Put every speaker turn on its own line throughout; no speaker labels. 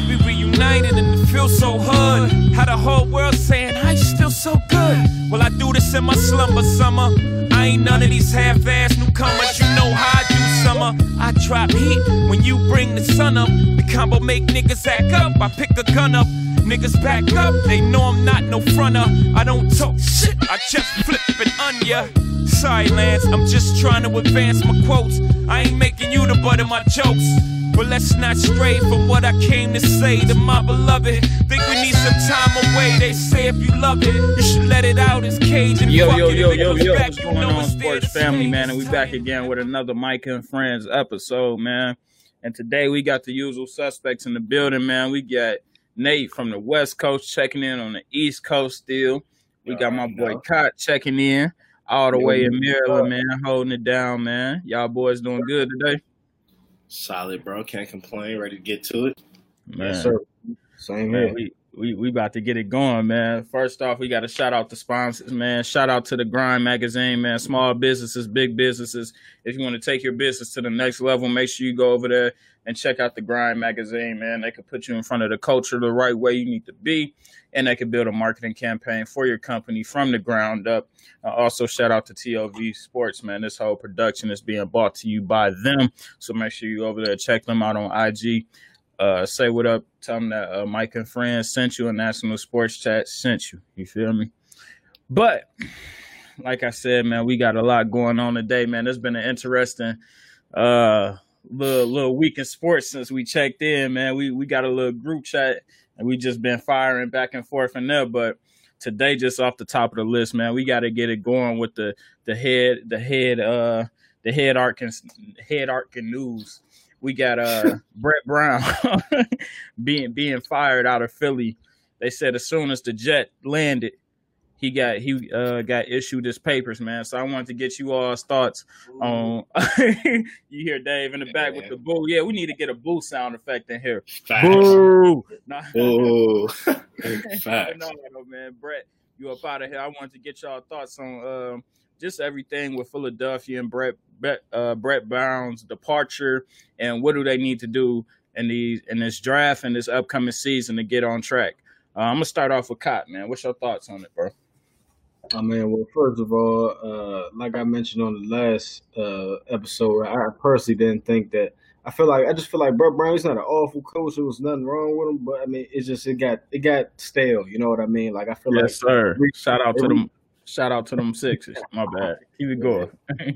year be reunited and it feels so hood. How the whole world saying, I still so good. Well, I do this in my slumber summer. I ain't none of these half-ass newcomers. You know how I do summer. I drop heat when you bring the sun up. The combo make niggas act up. I pick a gun up. Niggas back up, they know I'm not no fronter. I don't talk shit, I just flip it on ya. Sorry, Lance, I'm just trying to advance my quotes. I ain't making you the butt of my jokes. But let's not stray from what I came to say to my beloved. Think we need some time away. They say if you love it, you should let it out as cage and
Yo,
fuck
yo,
it.
yo,
If
yo, yo,
back,
what's going on, sports family, man? And we back again with another Micah and Friends episode, man. And today we got the usual suspects in the building, man. We got Nate from the West Coast checking in on the East Coast still. We got my boy Cott checking in all the way in Maryland, man, holding it down, man. Y'all boys doing good today?
Solid, bro. Can't complain. Ready to get to it.
Man,
Yes, sir. Same
man,
here.
we, we we about to get it going, man. First off, we got to shout out the sponsors, man. Shout out to the Grind Magazine, man. Small businesses, big businesses. If you want to take your business to the next level, make sure you go over there and check out the Grind Magazine, man. They can put you in front of the culture the right way you need to be, and they can build a marketing campaign for your company from the ground up. Uh, also, shout out to TLV Sports, man. This whole production is being brought to you by them, so make sure you over there check them out on IG uh, say what up. Tell them that uh, Micah and Friends sent you a National Sports Chat sent you. You feel me? But like I said, man, we got a lot going on today, man. It's been an interesting uh little little week in sports since we checked in, man. We we got a little group chat and we just been firing back and forth in there. But today, just off the top of the list, man, we got to get it going with the the head the head uh the head arcing head arcing news we got uh Brett Brown being being fired out of Philly. They said as soon as the jet landed, he got he uh got issued his papers, man. So I wanted to get you all's thoughts on you hear Dave in the back with the boo. Yeah, we need to get a boo sound effect in here.
Facts.
Boo. No,
Ooh. Facts.
no, man. Brett, you up out of here. I wanted to get y'all thoughts on um, just everything with Philadelphia and Brett Brett, uh, Brett Brown's departure and what do they need to do in these in this draft and this upcoming season to get on track. Uh, I'm gonna start off with Cott, man. What's your thoughts on it, bro?
I mean, well, first of all, uh, like I mentioned on the last uh, episode, I personally didn't think that. I feel like I just feel like Brett Brown. He's not an awful coach. There was nothing wrong with him, but I mean, it's just it got it got stale. You know what I mean? Like I feel like
Yes, sir.
like
Shout out to
every-
them. Shout out to them sixes. My bad. Keep it going.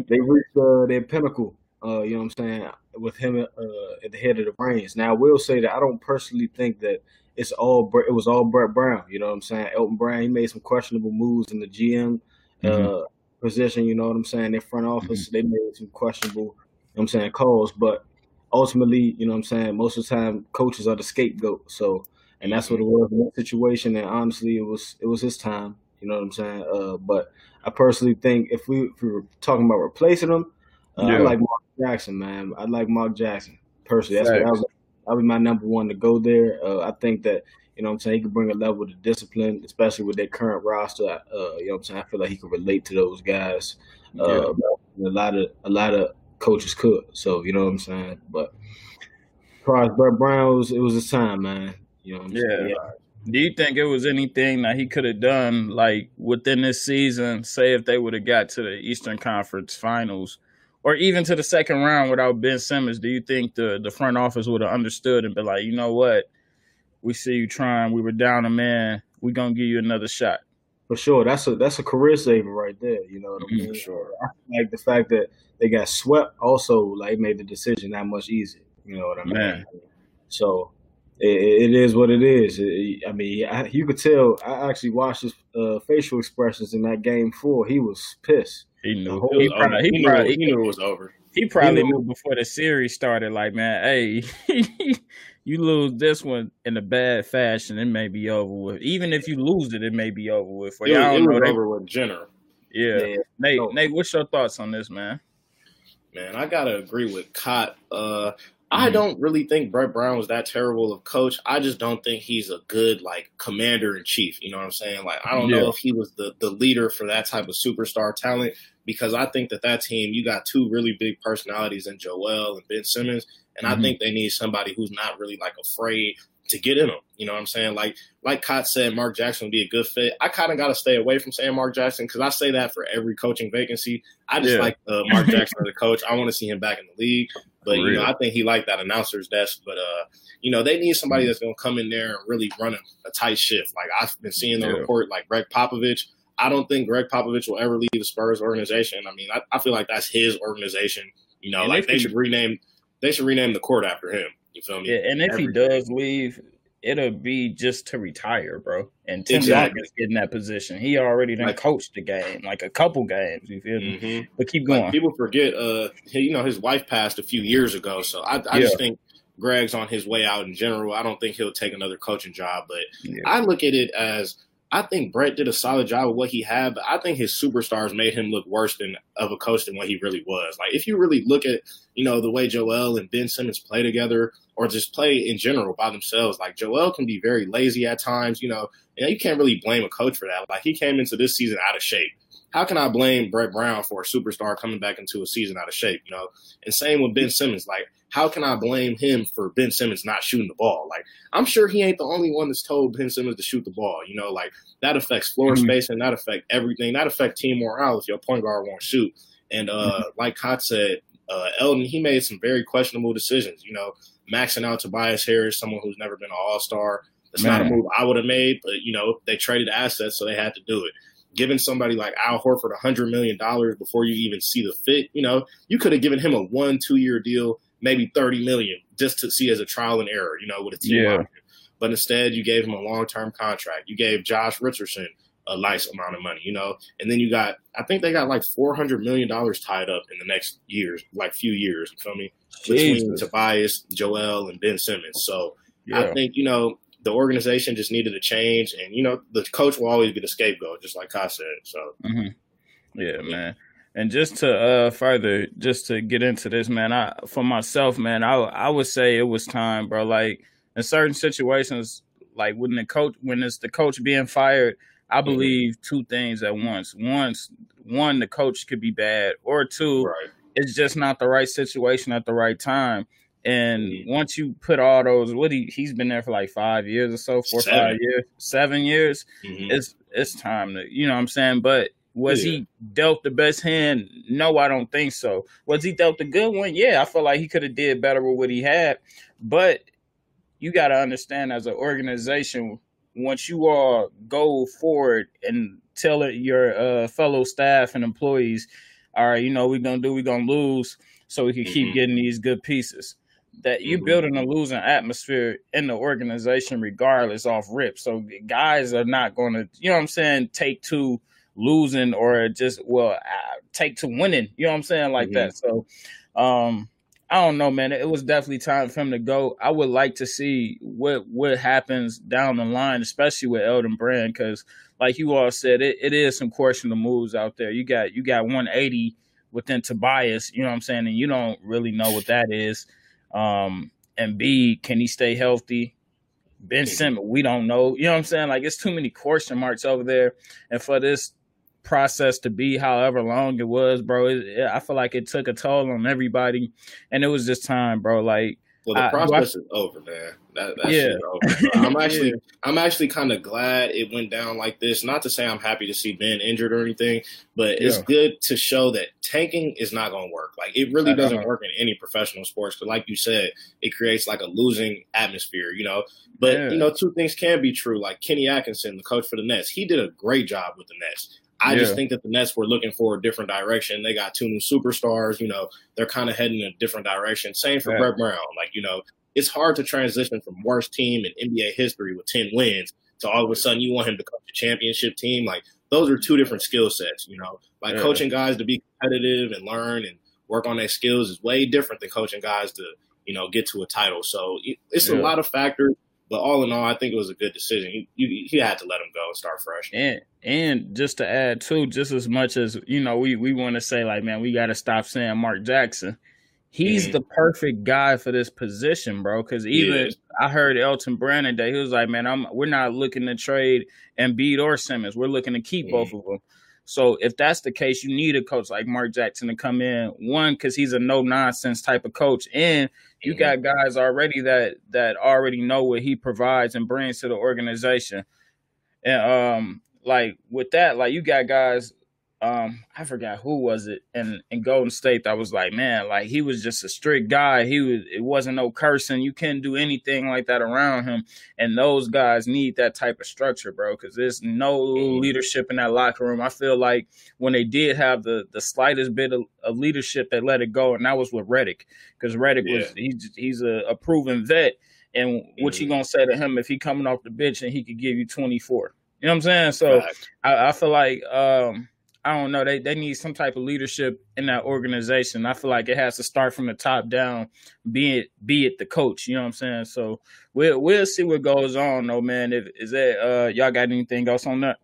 they reached uh, their pinnacle. Uh, you know what I'm saying? With him uh, at the head of the reins. Now, I will say that I don't personally think that it's all it was all Brett Brown. You know what I'm saying? Elton Brand he made some questionable moves in the GM uh,
Mhm.
position. You know what I'm saying? Their front office they made some questionable. You know what I'm saying calls, but ultimately, you know what I'm saying. Most of the time, coaches are the scapegoat. So, and that's what it was in that situation. And honestly, it was it was his time. You know what I'm saying? Uh, but I personally think if we if we were talking about replacing him, uh,
Yeah.
I like Mark Jackson, man. I like Mark Jackson personally. That's what I was. That was my number one to go there. Uh, I think that you know what I'm saying he could bring a level of discipline, especially with their current roster. Uh, you know what I'm saying. I feel like he could relate to those guys. Uh, A lot of a lot of coaches could. So you know what I'm saying. But as far as Brett Brown, it was, it was his time, man. You know what I'm saying?
Yeah. Do you think it was anything that he could have done, like within this season? Say if they would have got to the Eastern Conference Finals, or even to the second round without Ben Simmons? Do you think the the front office would have understood and be like, you know what, we see you trying, we were down a man, we're gonna give you another shot?
For sure, that's a that's a career saver right there. You know what I mean? Mm-hmm.
For sure.
Like the fact that they got swept also like made the decision that much easier. You know what I mean?
Man.
So it, it is what it is. It- I mean, I, you could tell. I actually watched his uh, facial expressions in that game four. He was pissed.
He knew.
It
It
He
was
probably,
over.
he
He knew,
probably,
it- he knew it was over.
He probably
knew-
knew before the series started, like, man, hey, you lose this one in a bad fashion, it may be over with. Even if you lose it, it may be over with. For
It was,
y'all
it
know,
was
they-
over with Jenner.
yeah.
Yeah.
Nate,
No.
Nate, what's your thoughts on this, man?
Man, I gotta agree with Cott. Uh, I
Mhm.
don't really think Brett Brown was that terrible of coach. I just don't think he's a good like commander in chief. You know what I'm saying? Like I don't
Yeah.
know if he was the the leader for that type of superstar talent because I think that that team you got two really big personalities in Joel and Ben Simmons, and
Mhm.
I think they need somebody who's not really like afraid to get in them. You know what I'm saying? Like like Cott said, Mark Jackson would be a good fit. I kind of got to stay away from saying Mark Jackson because I say that for every coaching vacancy. I just
Yeah.
like uh, Mark Jackson as a coach. I want to see him back in the league. But you know, I think he liked that announcer's desk. But uh, you know, they need somebody that's gonna come in there and really run a, a tight shift. Like I've been seeing the
Yeah.
report, like Gregg Popovich. I don't think Gregg Popovich will ever leave the Spurs organization. I mean, I, I feel like that's his organization. You know,
And
like they should rename they should rename the court after him. You feel me?
Yeah, and if he
Everything.
does leave, it'll be just to retire, bro. And Tim
Exactly.
Duncan's getting that position. He already done
Like-
coached the game, like a couple games. You feel me?
Mhm.
But keep
Like,
going.
people forget, uh, you know, his wife passed a few years ago, so I, I
Yeah.
just think Greg's on his way out in general. I don't think he'll take another coaching job, but
Yeah.
I look at it as I think Brett did a solid job of what he had, but I think his superstars made him look worse than of a coach than what he really was. Like if you really look at you know the way Joel and Ben Simmons play together, or just play in general by themselves, like Joel can be very lazy at times. You know, and you can't really blame a coach for that. Like he came into this season out of shape. How can I blame Brett Brown for a superstar coming back into a season out of shape? You know, and same with Ben Simmons. Like, how can I blame him for Ben Simmons not shooting the ball? Like, I'm sure he ain't the only one that's told Ben Simmons to shoot the ball. You know, like that affects floor
Mhm.
spacing, that affect everything, that affect team morale if your point guard won't shoot. And uh, like Cott said, uh, Elton he made some very questionable decisions. You know, maxing out Tobias Harris, someone who's never been an All Star. That's not a move I would have made, but you know they traded assets, so they had to do it. Giving somebody like Al Horford a hundred million dollars before you even see the fit, you know, you could have given him a one, two year deal, maybe thirty million, just to see as a trial and error, you know, with a team
Yeah.
option. But instead, you gave him a long term contract. You gave Josh Richardson a nice amount of money, you know, and then you got, I think they got like four hundred million dollars tied up in the next years, like few years. You feel me? Between Tobias, Joel, and Ben Simmons. So
Yeah.
I think you know the organization just needed a change, and you know the coach will always be the scapegoat, just like Kai said. So
hmm Yeah, man. And just to uh further, just to get into this, man, I for myself, man, I I would say it was time, bro. Like in certain situations, like when the coach when it's the coach being fired, I
Mm-hmm.
believe two things at once. Once one, the coach could be bad, or two,
right,
it's just not the right situation at the right time. And once you put all those, what he he's been there for like five years or so, four
Seven.
five years, seven years
Mhm.
it's it's time to you know what I'm saying. But was
Yeah.
he dealt the best hand? No, I don't think so. Was he dealt the good one? Yeah, I feel like he could have did better with what he had. But you got to understand as an organization, once you all go forward and tell your uh, fellow staff and employees, all right, you know we're gonna do, we're gonna lose, so we can keep
Mhm.
getting these good pieces. That you
Mhm.
building a losing atmosphere in the organization, regardless, off rip. So guys are not going to, you know what I'm saying, take to losing or just well take to winning. You know what I'm saying, like
Mhm.
that. So, um, I don't know, man. It was definitely time for him to go. I would like to see what what happens down the line, especially with Elton Brand, because like you all said, it, it is some questionable moves out there. You got you got 180 within Tobias, you know what I'm saying, and you don't really know what that is. Um, and B, can he stay healthy? Ben
Mhm.
Simmons, we don't know. You know what I'm saying? Like it's too many question marks over there, and for this process to be however long it was, bro, it, I feel like it took a toll on everybody, and it was just time, bro. Like
well, the
I- do I-
process is over, man. That, that
Yeah.
over. I'm actually,
Yeah.
I'm actually kind of glad it went down like this. Not to say I'm happy to see Ben injured or anything, but it's good to show that tanking is not going to work. Like it really doesn't work in any professional sports. But like you said, it creates like a losing atmosphere. You know, but
Yeah.
you know, two things can be true. Like Kenny Atkinson, the coach for the Nets, he did a great job with the Nets. I just think that the Nets were looking for a different direction. They got two new superstars. You know, they're kind of heading in a different direction. Same for
Right.
Brett Brown. Like, you know, it's hard to transition from worst team in NBA history with 10 wins to all of a sudden you want him to coach a championship team. Like, those are two different skill sets, you know. Like,
Yeah.
coaching guys to be competitive and learn and work on their skills is way different than coaching guys to, you know, get to a title. So it- it's a lot of factors. But all in all, I think it was a good decision. You, you, he had to let him go and start fresh.
And and just to add too, just as much as you know, we we want to say like, man, we got to stop saying Mark Jackson. He's
Mhm.
the perfect guy for this position, bro. Because even. I heard Elton Brand today, he was like, man, I'm we're not looking to trade Embiid or Simmons. We're looking to keep both
Mm-hmm.
of them. So if that's the case, you need a coach like Mark Jackson to come in. One, because he's a no nonsense type of coach, and you mm-hmm. got guys already that that already know what he provides and brings to the organization. And um, like with that, like you got guys um I forgot who was it in in Golden State that was like, man, like he was just a strict guy. He was it wasn't no cursing. You couldn't do anything like that around him. And those guys need that type of structure, bro, because there's no mm-hmm. leadership in that locker room. I feel like when they did have the the slightest bit of, of leadership, they let it go, and that was with Redick, because Redick yeah. was he's he's a, a, proven vet. And what mm-hmm. you gonna say to him if he coming off the bench and he could give you 24? You know what I'm saying? So I, I feel like um I don't know. They they need some type of leadership in that organization. I feel like it has to start from the top down, be it be it the coach. You know what I'm saying? So we'll we'll see what goes on though, man. If is that uh y'all got anything else on that?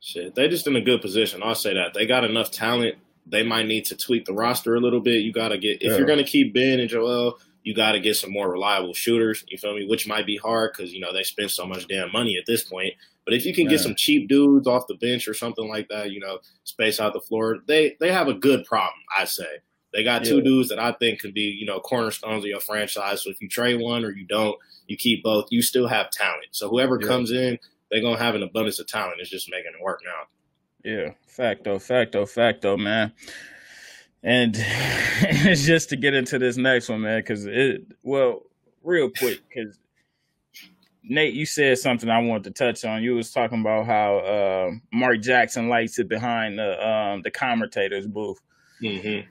Shit, they just in a good position. I'll say that. They got enough talent. They might need to tweak the roster a little bit. You gotta get if yeah. you're gonna keep Ben and Joel, you got to get some more reliable shooters. You feel me? Which might be hard because you know they spend so much damn money at this point. But if you can yeah. get some cheap dudes off the bench or something like that, you know, space out the floor, they they have a good problem. I say they got two dudes that I think could be you know cornerstones of your franchise. So if you trade one or you don't, you keep both. You still have talent. So whoever yeah. comes in, they're gonna have an abundance of talent. It's just making it work now.
Yeah, facto, facto, facto, man. And it's just to get into this next one, man, because it well, real quick, because Nate, you said something I wanted to touch on. You was talking about how uh, Mark Jackson likes it behind the um, the commentators booth, mm-hmm.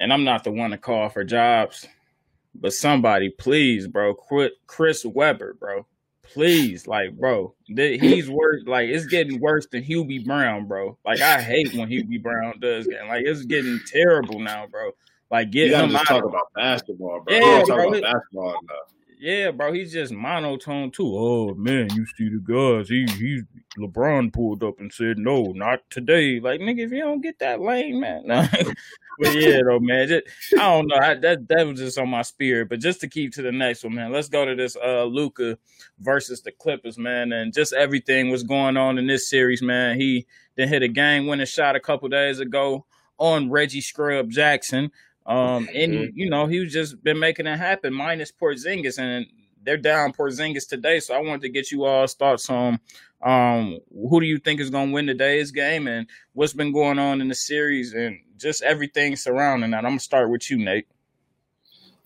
and I'm not the one to call for jobs, but somebody, please, bro, quit Chris Webber, bro, please, like, bro, he's worse. Like, it's getting worse than Hubie Brown, bro. Like, I hate when Hubie Brown does that. Like, it's getting terrible now, bro. Like, get him out.
Talk about basketball, bro. Yeah, bro. Talk about basketball
enough yeah, bro, he's just monotone too. Oh man, you see the guys. He he LeBron pulled up and said, No, not today. Like, nigga, if you don't get that lane, man. but yeah, though, man. Just, I don't know. I, that that was just on my spirit. But just to keep to the next one, man. Let's go to this uh Luka versus the Clippers, man. And just everything was going on in this series, man. He then hit a game winning shot a couple days ago on Reggie Scrub Jackson. Um, and mm-hmm. you know, he's just been making it happen, minus Porzingis, and they're down Porzingis today. So I wanted to get you all thoughts on um who do you think is gonna win today's game and what's been going on in the series and just everything surrounding that. I'm gonna start with you, Nate.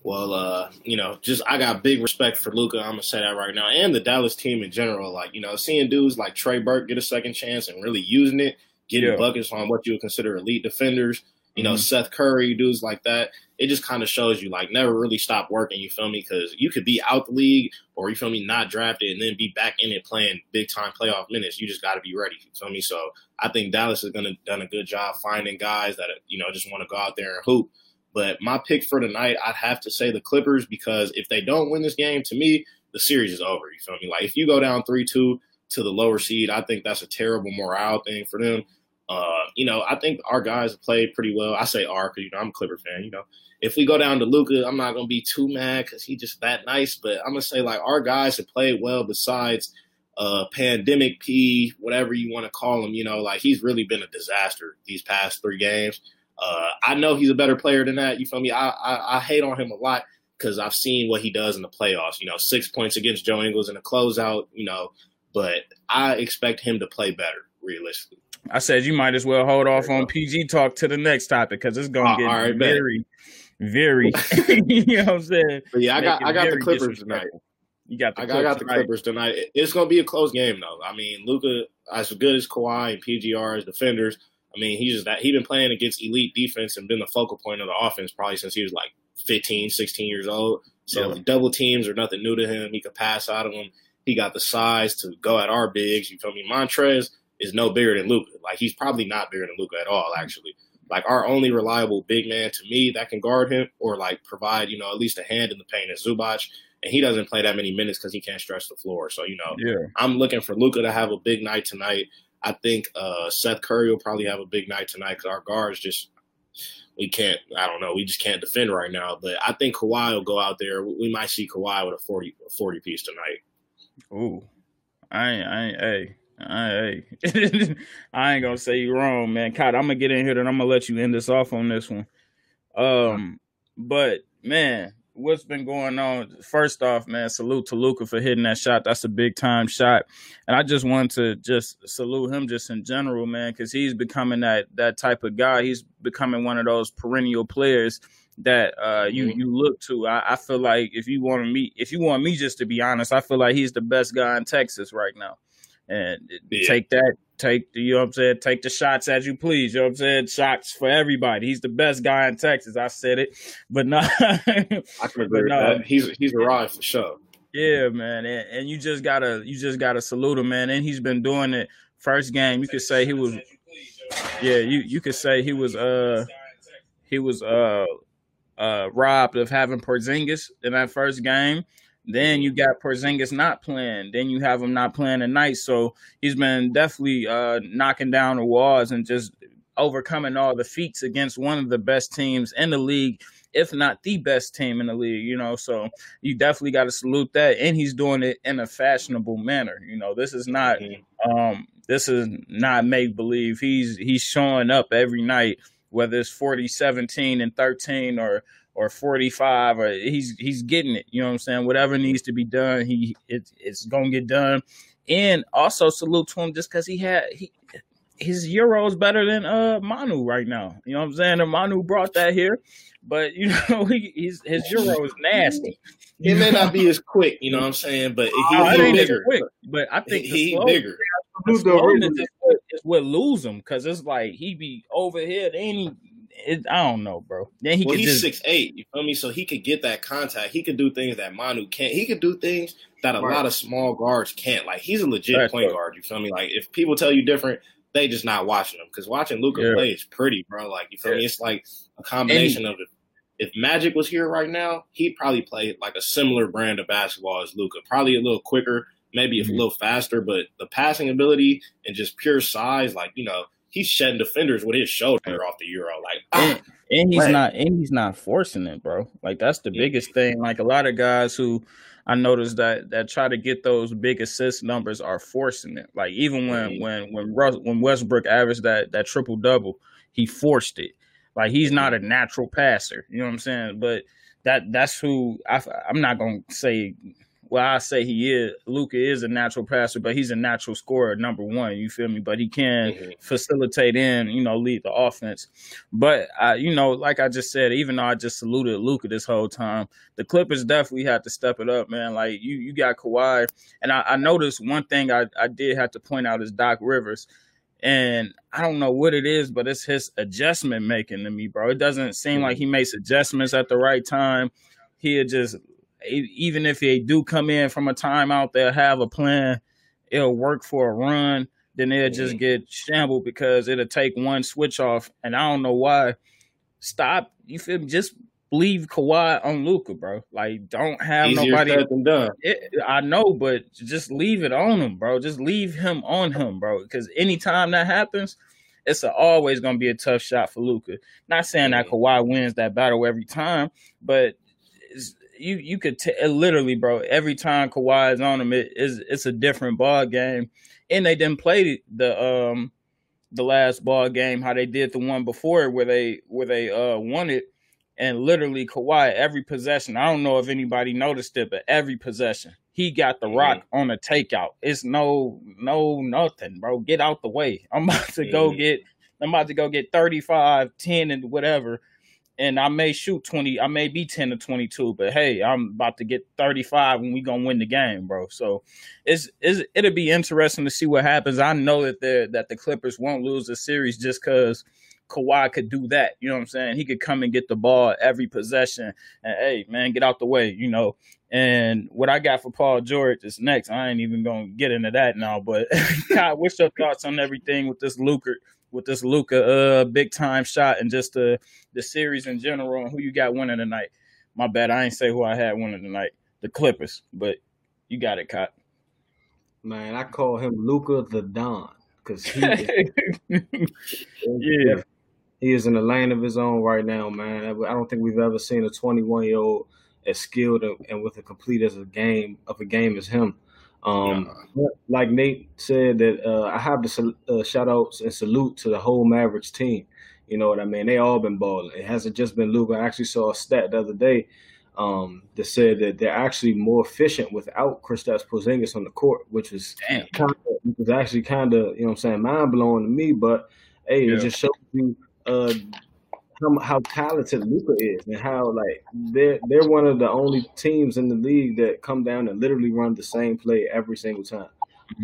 Well, uh, you know, just I got big respect for Luka. I'm gonna say that right now, and the Dallas team in general. Like, you know, seeing dudes like Trey Burke get a second chance and really using it, getting yeah. buckets on what you would consider elite defenders you know, mm-hmm. Seth Curry, dudes like that. It just kind of shows you like never really stop working. You feel me? Because you could be out the league or you feel me, not drafted, and then be back in it playing big time playoff minutes. You just got to be ready. You feel me? So I think Dallas has done a, done a good job finding guys that you know just want to go out there and hoop. But my pick for tonight, I'd have to say the Clippers because if they don't win this game, to me, the series is over. You feel me? Like if you go down three two to the lower seed, I think that's a terrible morale thing for them. Uh, you know, I think our guys played pretty well. I say our because you know I'm a Clipper fan. You know, if we go down to Luka, I'm not gonna be too mad because he's just that nice. But I'm gonna say like our guys have played well. Besides, uh, pandemic P, whatever you want to call him. You know, like he's really been a disaster these past three games. Uh, I know he's a better player than that. You feel me? I I, I hate on him a lot because I've seen what he does in the playoffs. You know, six points against Joe Ingles in a closeout. You know, but I expect him to play better realistically.
I said you might as well hold off on PG talk to the next topic because it's gonna uh, get right, very, very. you know what I'm saying?
But yeah, I got I got the Clippers tonight.
You got the
I, got, I got the Clippers tonight. It's gonna be a close game though. I mean, Luka as good as Kawhi and PGR as defenders. I mean, he's just that he's been playing against elite defense and been the focal point of the offense probably since he was like 15, 16 years old. So yeah. double teams are nothing new to him. He could pass out of them. He got the size to go at our bigs. You feel me? Montrezl is no bigger than Luka. Like he's probably not bigger than Luka at all, actually. Like our only reliable big man to me that can guard him or like provide, you know, at least a hand in the paint is Zubac. And he doesn't play that many minutes because he can't stretch the floor. So, you know, yeah. I'm looking for Luka to have a big night tonight. I think uh, Seth Curry will probably have a big night tonight because our guards just we can't. I don't know. We just can't defend right now. But I think Kawhi will go out there. We might see Kawhi with a 40, 40 piece tonight.
Ooh, I, I, ain't, hey, I, I ain't gonna say you wrong, man. Cott, I'm gonna get in here and I'm gonna let you end this off on this one. Um, but man, what's been going on? First off, man, salute to Luka for hitting that shot. That's a big time shot, and I just want to just salute him just in general, man, because he's becoming that that type of guy. He's becoming one of those perennial players that uh, you mm-hmm. you look to. I, I, feel like if you want me, if you want me just to be honest, I feel like he's the best guy in Texas right now. And yeah. take that, take the, you know what I'm saying, take the shots as you please. You know what I'm saying? Shots for everybody. He's the best guy in Texas. I said it, but not. I
can agree with no, that. He's he's a ride for sure.
Yeah, man, and, and you just gotta you just gotta salute him, man. And he's been doing it. First game, you could say he was. Yeah, you you could say he was uh he was uh uh, robbed of having Porzingis in that first game. Then you got Porzingis not playing. Then you have him not playing tonight. So he's been definitely uh, knocking down the walls and just overcoming all the feats against one of the best teams in the league, if not the best team in the league. You know, so you definitely got to salute that. And he's doing it in a fashionable manner. You know, this is not mm-hmm. um, this is not make believe. He's he's showing up every night whether it's 40, 17 and 13 or or 45 or he's he's getting it. You know what I'm saying? Whatever needs to be done, he it, it's gonna get done. And also salute to him just because he had he his euro is better than uh Manu right now. You know what I'm saying? And Manu brought that here, but you know he, he's, his euro is nasty.
It may not be as quick, you know what I'm saying, but he's oh, bigger. Quick,
but I think he's bigger. Is what lose him because it's like he be over here. Then he, it, I don't know, bro. Then he
well, he's
just,
six eight. You feel me? So he could get that contact. He could do things that Manu can't. He could do things that a right. lot of small guards can't. Like he's a legit That's point guard. You feel me? Like if people tell you different, they just not watching him because watching Luka yeah. play is pretty, bro. Like you feel yeah. me? It's like a combination and, of it. If Magic was here right now, he'd probably play like a similar brand of basketball as Luka. Probably a little quicker, maybe mm-hmm. a little faster, but the passing ability and just pure size, like you know, he's shedding defenders with his shoulder off the euro. Like,
and, ah, and he's not, and he's not forcing it, bro. Like that's the biggest thing. Like a lot of guys who I noticed that that try to get those big assist numbers are forcing it. Like even when mm-hmm. when when Russ, when Westbrook averaged that that triple double, he forced it. Like he's not a natural passer. You know what I'm saying? But that that's who I, I'm not gonna say well, I say he is. Luka is a natural passer, but he's a natural scorer, number one. You feel me? But he can mm-hmm. facilitate and you know lead the offense. But I, you know, like I just said, even though I just saluted Luka this whole time, the Clippers definitely had to step it up, man. Like you, you got Kawhi, and I, I noticed one thing I, I did have to point out is Doc Rivers. And I don't know what it is, but it's his adjustment making to me, bro. It doesn't seem like he makes adjustments at the right time. He'll just even if they do come in from a timeout, they'll have a plan. It'll work for a run. Then they'll just get shambled because it'll take one switch off. And I don't know why. Stop. You feel me? Just leave Kawhi on Luka, bro. Like, don't have Easier nobody. It, I know, but just leave it on him, bro. Just leave him on him, bro. Because anytime that happens, it's a, always going to be a tough shot for Luka. Not saying that Kawhi wins that battle every time, but you you could t- literally, bro. Every time Kawhi is on him, it is it's a different ball game. And they didn't play the um the last ball game how they did the one before where they where they uh won it. And literally Kawhi every possession. I don't know if anybody noticed it, but every possession he got the rock mm-hmm. on a takeout. It's no no nothing, bro. Get out the way. I'm about to mm-hmm. go get. I'm about to go get 35, 10, and whatever and I may shoot 20, I may be 10 to 22, but hey, I'm about to get 35 when we gonna win the game, bro. So it's, it's it'll be interesting to see what happens. I know that the that the Clippers won't lose the series just because Kawhi could do that. You know what I'm saying? He could come and get the ball every possession and hey man, get out the way, you know. And what I got for Paul George is next. I ain't even gonna get into that now, but God, what's your thoughts on everything with this Luka with this Luka uh big time shot and just the the series in general and who you got winning tonight. My bad, I ain't say who I had winning tonight. The Clippers, but you got it, Cott.
Man, I call him Luka the Don because he,
yeah,
he is in a lane of his own right now, man. I don't think we've ever seen a 21 year old as skilled and with a complete as a game of a game as him. Um, like Nate said that uh, I have to uh, shout outs and salute to the whole Mavericks team. You know what I mean? They all been balling. It hasn't just been Luka. I actually saw a stat the other day um, that said that they're actually more efficient without Kristaps Porzingis on the court, which was kind of, was actually kind of you know what I'm saying mind blowing to me. But hey, yeah. it just shows you uh, how, how talented Luka is and how like they're they're one of the only teams in the league that come down and literally run the same play every single time.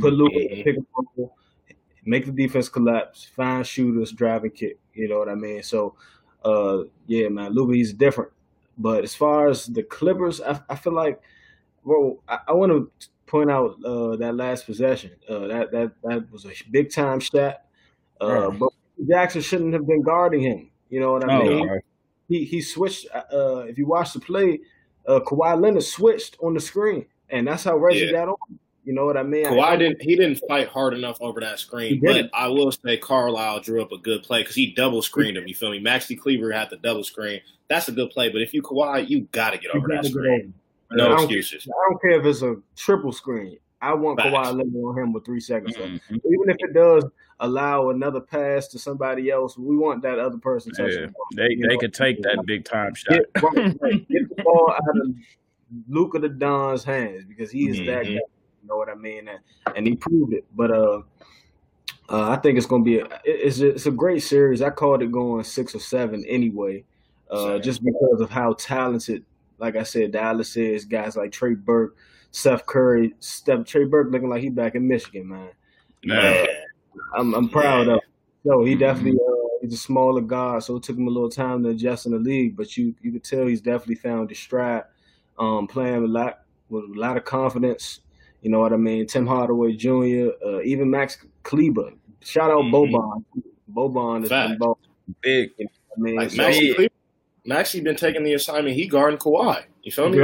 Put Luka mm-hmm. pick up, make the defense collapse, find shooters, drive and kick. You know what I mean? So, uh, yeah, man, Luka he's different. But as far as the Clippers, I, I feel like, well, I, I want to point out uh, that last possession. Uh, that that that was a big time shot. Uh, But Jackson shouldn't have been guarding him. You know what I oh, mean? Right. He he switched. Uh, if you watch the play, uh, Kawhi Leonard switched on the screen, and that's how Reggie yeah. got on. You know what I mean?
Kawhi I, didn't. He didn't fight hard enough over that screen. But I will say Carlisle drew up a good play because he double screened him. You feel me? Maxi Kleber had the double screen. That's a good play. But if you Kawhi, you got to get over that screen. No
I
excuses.
I don't care if it's a triple screen. I want Facts. Kawhi Leonard on him with three seconds mm-hmm. Even if it does allow another pass to somebody else, we want that other person touching. Yeah.
They they know? could take that big time shot.
Get, get the ball out of Luka the Don's hands because he is mm-hmm. that guy. You know what I mean? And, and he proved it. But uh, uh, I think it's going to be a, it's a, it's a great series. I called it going six or seven anyway, uh, just because of how talented, like I said, Dallas is. Guys like Trey Burke, Seth Curry, Steph Trey Burke looking like he back in Michigan, man. man. I'm I'm proud of. Him. So he definitely uh, he's a smaller guy, so it took him a little time to adjust in the league. But you you could tell he's definitely found his stride, um, playing a lot with a lot of confidence. You know what I mean? Tim Hardaway Jr., uh, even Max Kleber. Shout out mm-hmm. Boban. Boban is
big. You know I mean, like so, Maxi Kleber, Maxi been taking the assignment. He guarding Kawhi. You feel me?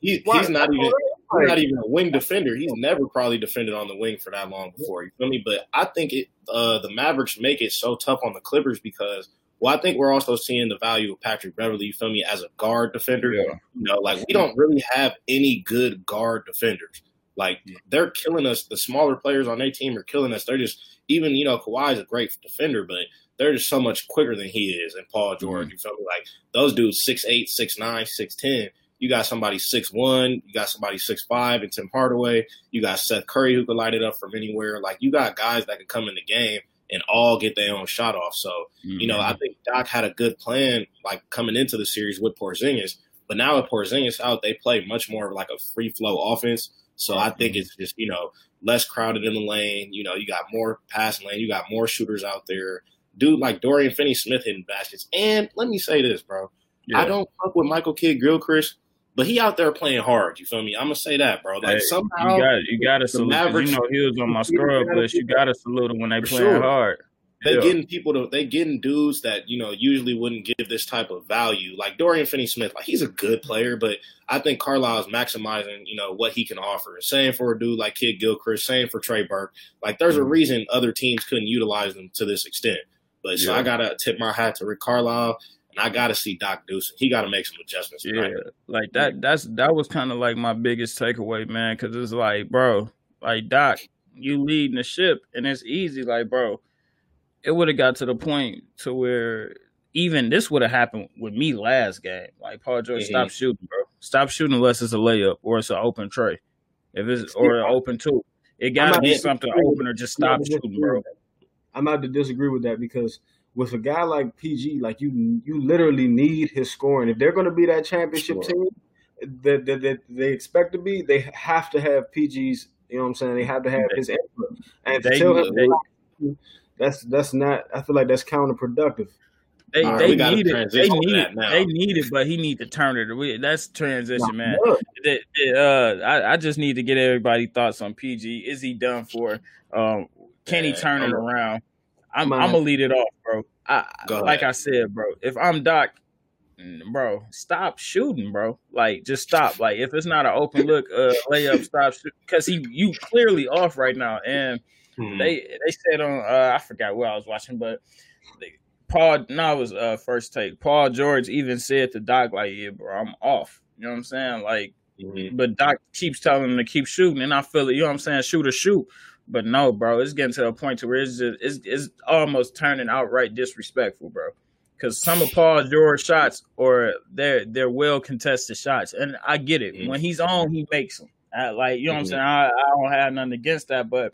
He, he's not even he's not even a wing defender. He's never probably defended on the wing for that long before. You feel me? But I think it uh, the Mavericks make it so tough on the Clippers because well, I think we're also seeing the value of Patrick Beverley, you feel me, as a guard defender. Yeah. You know, like we don't really have any good guard defenders. Like they're killing us. The smaller players on their team are killing us. They're just even you know Kawhi is a great defender, but they're just so much quicker than he is. And Paul George, mm-hmm. you feel me? Like those dudes six eight, six nine, six ten. You got somebody six one, you got somebody six five, and Tim Hardaway. You got Seth Curry who can light it up from anywhere. Like you got guys that can come in the game and all get their own shot off. So mm-hmm. you know, I think Doc had a good plan like coming into the series with Porzingis. But now with Porzingis out, they play much more of like a free flow offense. So I think mm-hmm. it's just you know less crowded in the lane. You know, you got more passing lane, you got more shooters out there. Dude like Dorian Finney Smith hitting baskets. And let me say this, bro. Yeah. I don't fuck with Michael Kidd Gilchrist but he out there playing hard. You feel me? I'm gonna say that, bro. Like hey, somehow
you got you got to salute. Mavericks, you know he was on my scrub list. You got to salute him when they playing sure. hard.
They yeah. getting people to they getting dudes that you know usually wouldn't give this type of value. Like Dorian Finney Smith, like he's a good player, but I think Carlisle is maximizing you know what he can offer. Same for a dude like Kidd Gilchrist. Same for Trey Burke. Like there's mm-hmm. a reason other teams couldn't utilize them to this extent. But yeah. so I gotta tip my hat to Rick Carlisle and I got to see Doc Deuce. He got to make some adjustments.
Yeah, like that. That's that was kind of like my biggest takeaway, man. Because it's like, bro, like Doc, you leading the ship, and it's easy. Like, bro, it would have got to the point to where even this would have happened with me last game. Like Paul George, mm-hmm. stop shooting, bro. Stop shooting unless it's a layup or it's an open tray. If it's or an open two, it got to be something open or just stop shooting, bro.
I'm about to disagree with that because with a guy like PG, like you, you literally need his scoring. If they're going to be that championship sure. team that, that, that, they expect to be, they have to have PG's. You know what I'm saying? They have to have his input. And they, tell him they, that's that's not. I feel like that's counterproductive.
They, right, they need it. They need it. They need it, but he need to turn it. That's transition, man. uh, I, I just need to get everybody thoughts on PG. Is he done for? Um, can he turn it around? I'm, I'm gonna lead it off, bro. I, like I said, bro. If I'm Doc, bro, stop shooting, bro. Like, just stop. Like, if it's not an open look uh, layup, stop shooting because he you clearly off right now. And hmm. they they said on uh, I forgot where I was watching, but they, Paul no, it was uh, first take. Paul George even said to Doc like, "Yeah, bro, I'm off." You know what I'm saying? Like, mm-hmm. but Doc keeps telling him to keep shooting, and I feel it. You know what I'm saying? Shoot or shoot. But no, bro, it's getting to a point to where it's just it's, it's almost turning outright disrespectful, bro. Because some of Paul George shots or they're they're well contested shots, and I get it. Mm-hmm. When he's on, he makes them. I, like you know mm-hmm. what I'm mm-hmm. saying. I, I don't have nothing against that, but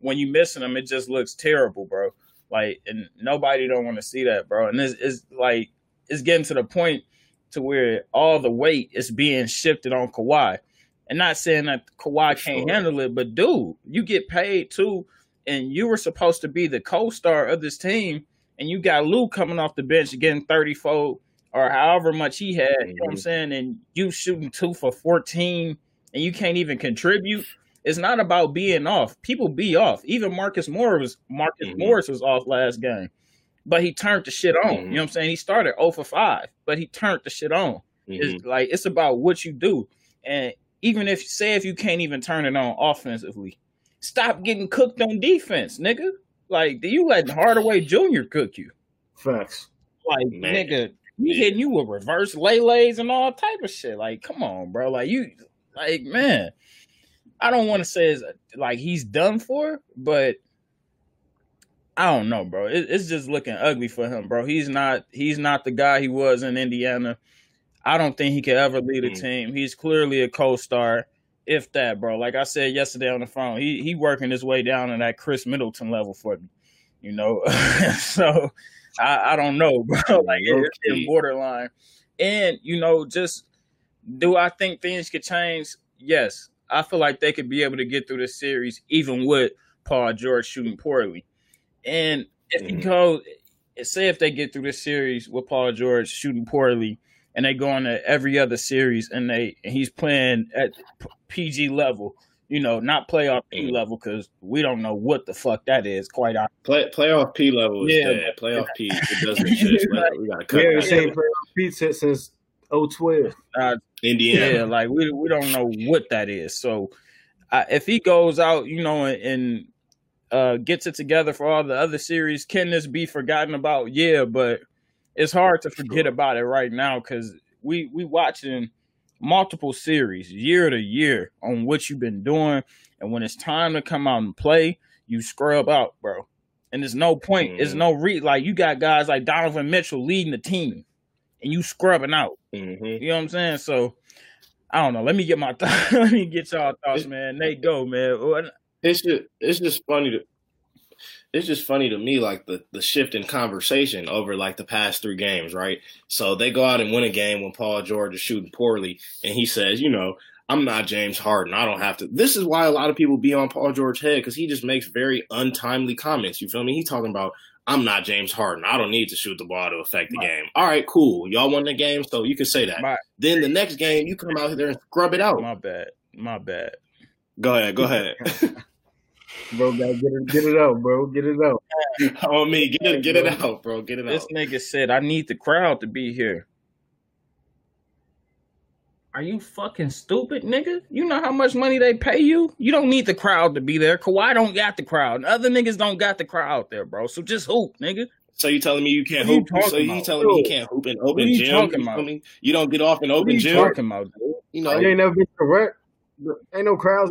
when you missing them, it just looks terrible, bro. Like, and nobody don't want to see that, bro. And it's, it's like it's getting to the point to where all the weight is being shifted on Kawhi. And not saying that Kawhi can't handle it, but dude, you get paid too, and you were supposed to be the co-star of this team, and you got Lou coming off the bench getting 34 or however much he had, mm-hmm. you know what I'm mm-hmm. saying, and you shooting two for 14 and you can't even contribute. It's not about being off. People be off. Even Marcus Morris was Marcus mm-hmm. Morris was off last game. But he turned the shit on. Mm-hmm. You know what I'm saying? He started 0 for 5, but he turned the shit on. Mm-hmm. like it's about what you do. And even if say if you can't even turn it on offensively, stop getting cooked on defense, nigga. Like, do you let Hardaway Jr. cook you?
Facts.
Like, Man. nigga, he yeah. hitting you with reverse lays and all type of shit. Like, come on, bro. Like you, like man, I don't want to say it's like he's done for, but I don't know, bro. It, it's just looking ugly for him, bro. He's not he's not the guy he was in Indiana. I don't think he could ever lead a mm. team. He's clearly a co-star, if that, bro. Like I said yesterday on the phone, he he working his way down to that Khris Middleton level for me, you know. so I, I don't know, bro. Like it, it's borderline, and you know, just do I think things could change? Yes, I feel like they could be able to get through this series even with Paul George shooting poorly. And if mm-hmm. you go, say if they get through this series with Paul George shooting poorly, and they go on to every other series, and they and he's playing at PG level, you know, not playoff P mm-hmm. level because we don't know what the fuck that is. Quite honestly,
Play, playoff P level is yeah, dead. Playoff P it doesn't exist. we gotta cut.
Yeah, same playoff P since 012.
Uh, Indiana. Yeah, like we we don't know what that is. So uh, if he goes out, you know, and, and uh, gets it together for all the other series, can this be forgotten about? Yeah, but it's hard to forget sure. about it right now because we we watching multiple series year to year on what you've been doing, and when it's time to come out and play, you scrub out, bro. And there's no point. Mm. There's no re like you got guys like Donovan Mitchell leading the team and you scrubbing out. Mm-hmm. You know what I'm saying? So I don't know. Let me get my th- let me get y'all thoughts, man. They go, man.
It's just it's just funny to it's just funny to me like the the shift in conversation over like the past three games, right? So they go out and win a game when Paul George is shooting poorly, and he says, you know, I'm not James Harden. I don't have to. This is why a lot of people be on Paul George's head because he just makes very untimely comments. You feel me? He's talking about I'm not James Harden. I don't need to shoot the ball to affect the right. game. All right, cool. Y'all won the game, so you can say that. My, then the next game, you come out there and scrub it out.
My bad. My bad.
Go ahead. Go ahead.
bro, gotta get it, get it out, bro. Get it out.
On me, get it, get it out, bro. Get it
this
out.
This nigga said, "I need the crowd to be here." Are you fucking stupid, nigga? You know how much money they pay you? You don't need the crowd to be there. Kawhi don't got the crowd. Other niggas don't got the crowd there, bro. So just hoop, nigga.
So you telling me you can't hoop? You so you telling me you can't hoop in open you gym? Talking you, about? you don't get off in open what gym?
Talking about,
dude? You know, you ain't never been correct. Ain't no crowds.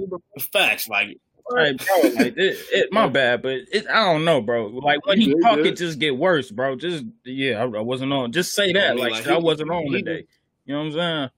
Facts, like
Hey, bro, like it, it, my bad, but it, I don't know, bro. Like when he talk, it just get worse, bro. Just yeah, I, I wasn't on. Just say that, I mean, like, like he, I wasn't on today. You know what I'm saying?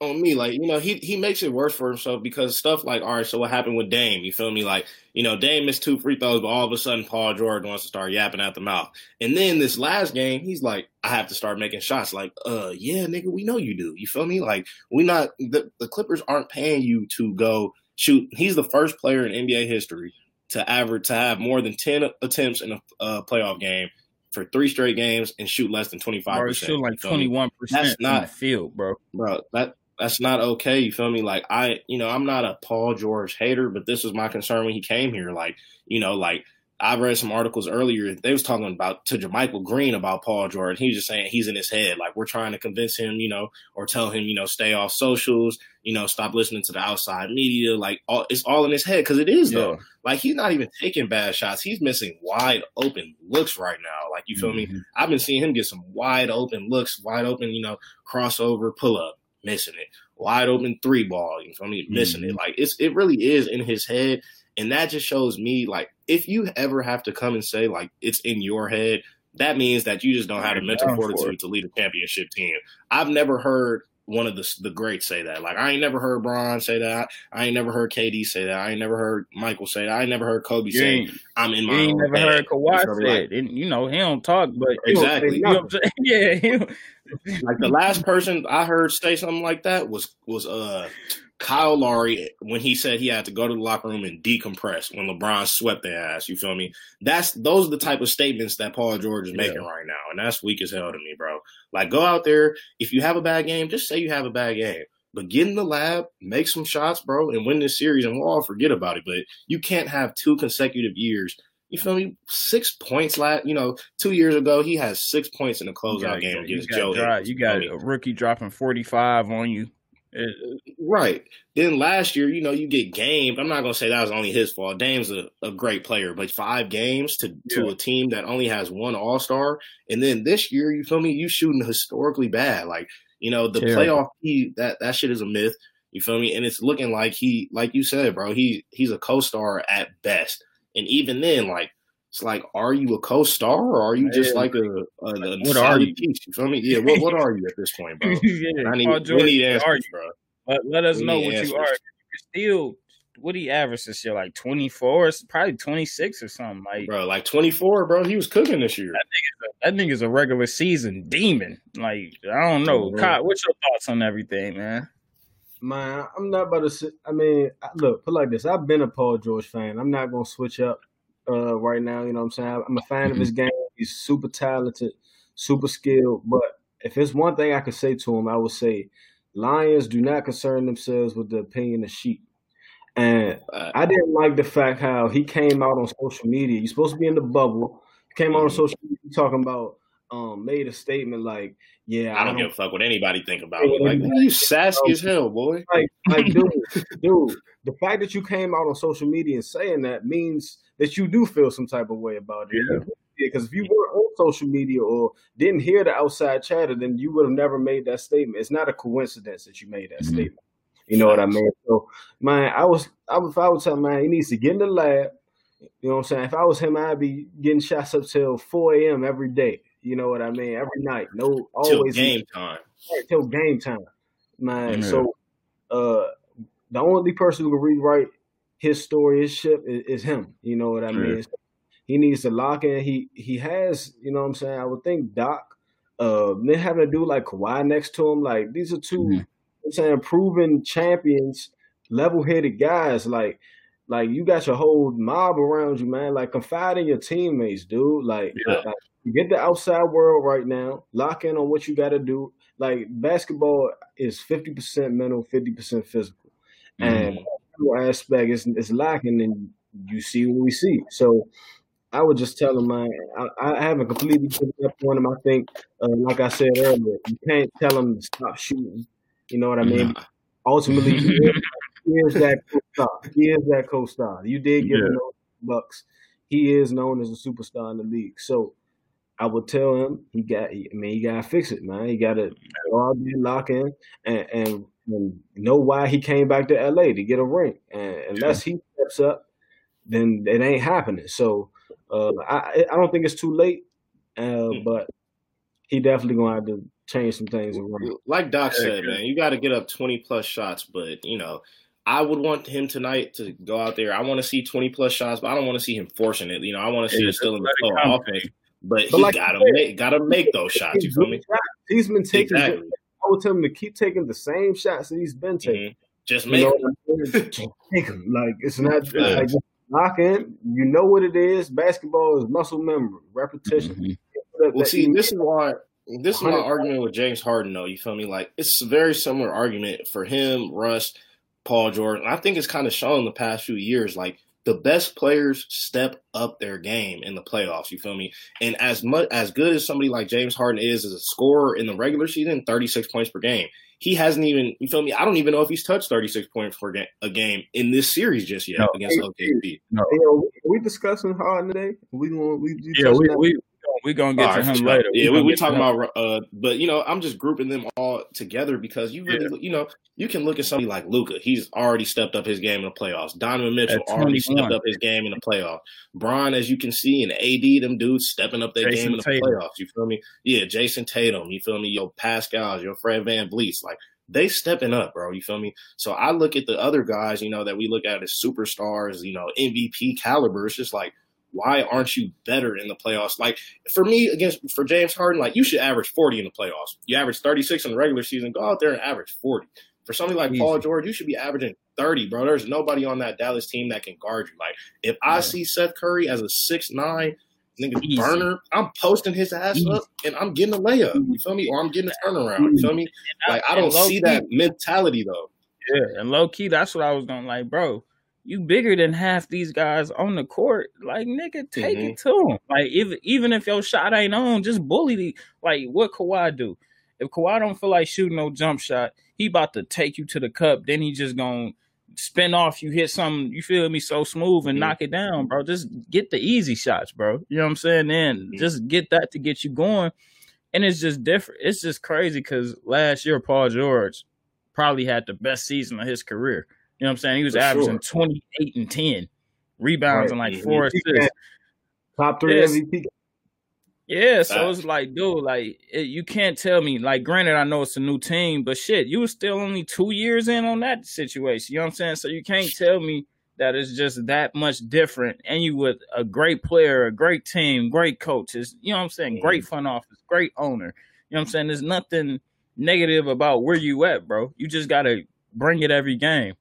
on me. Like, you know, he he makes it worse for himself because stuff like, all right, so what happened with Dame? You feel me? Like, you know, Dame missed two free throws, but all of a sudden Paul George wants to start yapping at the mouth. And then this last game, he's like, I have to start making shots. Like, uh, yeah, nigga, we know you do. You feel me? Like, we not the, the Clippers aren't paying you to go shoot. He's the first player in NBA history to average to have more than ten attempts in a uh, playoff game for three straight games and shoot less than twenty five percent.
Shoot like twenty one percent. That's not field, bro.
Bro, that that's not okay. You feel me? Like I, you know, I'm not a Paul George hater, but this was my concern when he came here. Like, you know, like I read some articles earlier. They was talking about to JaMychal Green about Paul George. He was just saying he's in his head. Like we're trying to convince him, you know, or tell him, you know, stay off socials, you know, stop listening to the outside media. Like all, it's all in his head because it is though. Like he's not even taking bad shots. He's missing wide open looks right now. Like you feel mm-hmm. me? I've been seeing him get some wide open looks, wide open, you know, crossover pull up missing it. wide open three ball. You feel me? Missing
Mm-hmm.
it. Like it's it really is in his head. And that just shows me like if you ever have to come and say like it's in your head, that means that you just don't have the mental fortitude to lead a championship team. I've never heard one of the the greats say that. Like I ain't never heard Bron say that. I ain't never heard KD say that. I ain't never heard Michael say that. I ain't never heard Kobe say I'm in my.
you
ain't
never
head.
heard Kawhi
You
say it. And, you know, he don't talk, but he don't say
Exactly.
You know what I'm saying? Yeah.
like the last person I heard say something like that was was uh Kyle Lowry when he said he had to go to the locker room and decompress when LeBron swept their ass. You feel me? That's those are the type of statements that Paul George is making right now, and that's weak as hell to me, bro. Like go out there. If you have a bad game, just say you have a bad game. But get in the lab, make some shots, bro, and win this series, and we'll all forget about it. But you can't have two consecutive years. You feel me? Six points last, you know, two years ago he has six points in
You
closeout
got,
game
you
against
got,
Joe. Higgins,
you got a rookie dropping 45 on you. It-
Right. Then last year, you know, you get gamed. I'm not gonna say that was only his fault. Dame's a, a great player, but five games to, to a team that only has one all star. And then this year, you feel me, you shooting historically bad. Like, you know, the
Terrible.
playoff he that that shit is a myth. You feel me? And it's looking like he like you said, bro, he he's a co star at best. And even then, like it's like, are you a co-star or are you just
Yeah.
like a, a, a
What are you?
piece? You feel me? Yeah. What what are you at this point, bro?
yeah,
I need,
Paul
we
George,
need
what
answers,
are you?
bro.
Let, let us
We
know what
answers.
you are. You're still, what he averaged this year? Like 24? It's probably 26 or something. Like,
Bro, like 24, bro. He was cooking this year.
that nigga's a regular season demon. Like, I don't know. Kyle, what's your thoughts on everything, man?
Man, I'm not about to sit. I mean, look, put like this. I've been a Paul George fan. I'm not gonna switch up uh, right now. You know what I'm saying? I'm a fan of his game. He's super talented, super skilled. But if it's one thing I could say to him, I would say, Lions do not concern themselves with the opinion of sheep. And I didn't like the fact how he came out on social media. You're supposed to be in the bubble. He came out on
Mhm.
social media talking about, um, made a statement like, "Yeah,
I don't give a fuck what anybody think about it. Like, you sassy as hell, boy.
like, like, dude, dude, the fact that you came out on social media and saying that means that you do feel some type of way about it.
Yeah.
Because if you were on social media or didn't hear the outside chatter, then you would have never made that statement. It's not a coincidence that you made that
Mhm.
statement. You know what I mean? So, man, I was, I was, if I would tell man, he needs to get in the lab. You know what I'm saying? If I was him, I'd be getting shots up till 4 a.m. every day. You know what I mean? Every night. No,
Till
always
game time.
right till game time, man.
Yeah.
So, uh, the only person who can rewrite his story, his ship, is, is him. You know what I mean? So he needs to lock in. He he has, you know what I'm saying. I would think Doc, uh, then having to do like Kawhi next to him, like these are 2
Mhm.
you know I'm saying proven champions, level headed guys. Like, like you got your whole mob around you, man. Like confide in your teammates, dude. Like,
Yeah.
like get the outside world right now. Lock in on what you got to do. Like basketball is fifty percent mental, fifty percent physical, and Mental aspect is is lacking, and you see what we see. So. I would just tell him, man. I, I haven't completely given up on him. I think, uh, like I said earlier, you can't tell him to stop shooting. You know what I mean?
Nah.
Ultimately, he is, that co-star. He is that co-star. You did give him
Yeah.
those bucks. He is known as a superstar in the league. So I would tell him he got. I mean, he got to fix it, man. He got to go out lock in, and, and and know why he came back to LA to get a ring. And unless he steps up, then it ain't happening. So uh, I I don't think it's too late, uh,
Hmm.
but he definitely gonna have to change some things around.
Like Doc said, man, you got to get up 20 plus shots. But, you know, I would want him tonight to go out there. I want to see 20 plus shots, but I don't want to see him forcing it. You know, I want to see
Yeah,
him still in the
let
flow offense. But,
But
he
like
got to
said-
make, got to make those shots. You feel me?
He's been taking.
Exactly.
I would tell him to keep taking the same shots that he's been taking.
Mhm. Just
You
make
know
them.
what I'm saying? Just take them. Like it's not
Yeah.
like just lock in. You know what it is. Basketball is muscle memory, repetition.
Mhm.
That-
Well,
that-
see, this is why this is my argument with James Harden, though. You feel me? Like it's a very similar argument for him, Russ, Paul George. I think it's kind of shown the past few years. Like the best players step up their game in the playoffs. You feel me? And as much as good as somebody like James Harden is as a scorer in the regular season, thirty six points per game. He hasn't even. You feel me? I don't even know if he's touched thirty six points per ga- a game in this series just yet
No.
against OKC.
You know, we discussing Harden today. We going we, we
Yeah, we, we we gonna get
All
to
right,
him later.
Yeah, we,
gonna
we talking about, uh, but you know, I'm just grouping them all together because you really, you know, you can look at somebody like Luka. He's already stepped up his game in the playoffs. Donovan Mitchell already stepped up his game in the playoffs. Bron, as you can see, and AD, them dudes stepping up their
Jayson
game in the
Tatum.
playoffs. You feel me? Yeah, Jayson Tatum. You feel me? Yo, Pascal's, your Fred VanVleet's, like they stepping up, bro. You feel me? So I look at the other guys, you know, that we look at as superstars, you know, MVP caliber. It's just like, why aren't you better in the playoffs? Like for me, against for James Harden, like you should average 40 in the playoffs. You average 36 in the regular season. Go out there and average 40. For somebody like Paul George, you should be averaging 30, bro. There's nobody on that Dallas team that can guard you. Like if I
Yeah.
see Seth Curry as a six nine nigga
Easy.
burner, I'm posting his ass
Easy.
up and I'm getting a layup. You feel me? Or I'm getting a turnaround. You feel me? Like I don't see that mentality though.
Yeah, and low key, that's what I was going to like, bro. You bigger than half these guys on the court. Like, nigga, take
Mhm.
it to them. Like, if, even if your shot ain't on, just bully the. Like, what Kawhi do? If Kawhi don't feel like shooting no jump shot, he about to take you to the cup. Then he just gonna spin off. You hit something, you feel me, so smooth and
Mhm.
knock it down, bro. Just get the easy shots, bro. You know what I'm saying? Then
Mhm.
just get that to get you going. And it's just different. It's just crazy because last year Paul George probably had the best season of his career. You know what I'm saying? He was
For
averaging
sure.
28 and 10 rebounds and like four
He
assists.
Top three
Yes.
MVP.
Yeah, so it's like, dude, like it, you can't tell me. Like, granted, I know it's a new team, but shit, you were still only two years in on that situation. You know what I'm saying? So you can't tell me that it's just that much different. And you with a great player, a great team, great coaches. You know what I'm saying? Mm-hmm. Great front office, great owner. You know what I'm saying? There's nothing negative about where you at, bro. You just gotta bring it every game.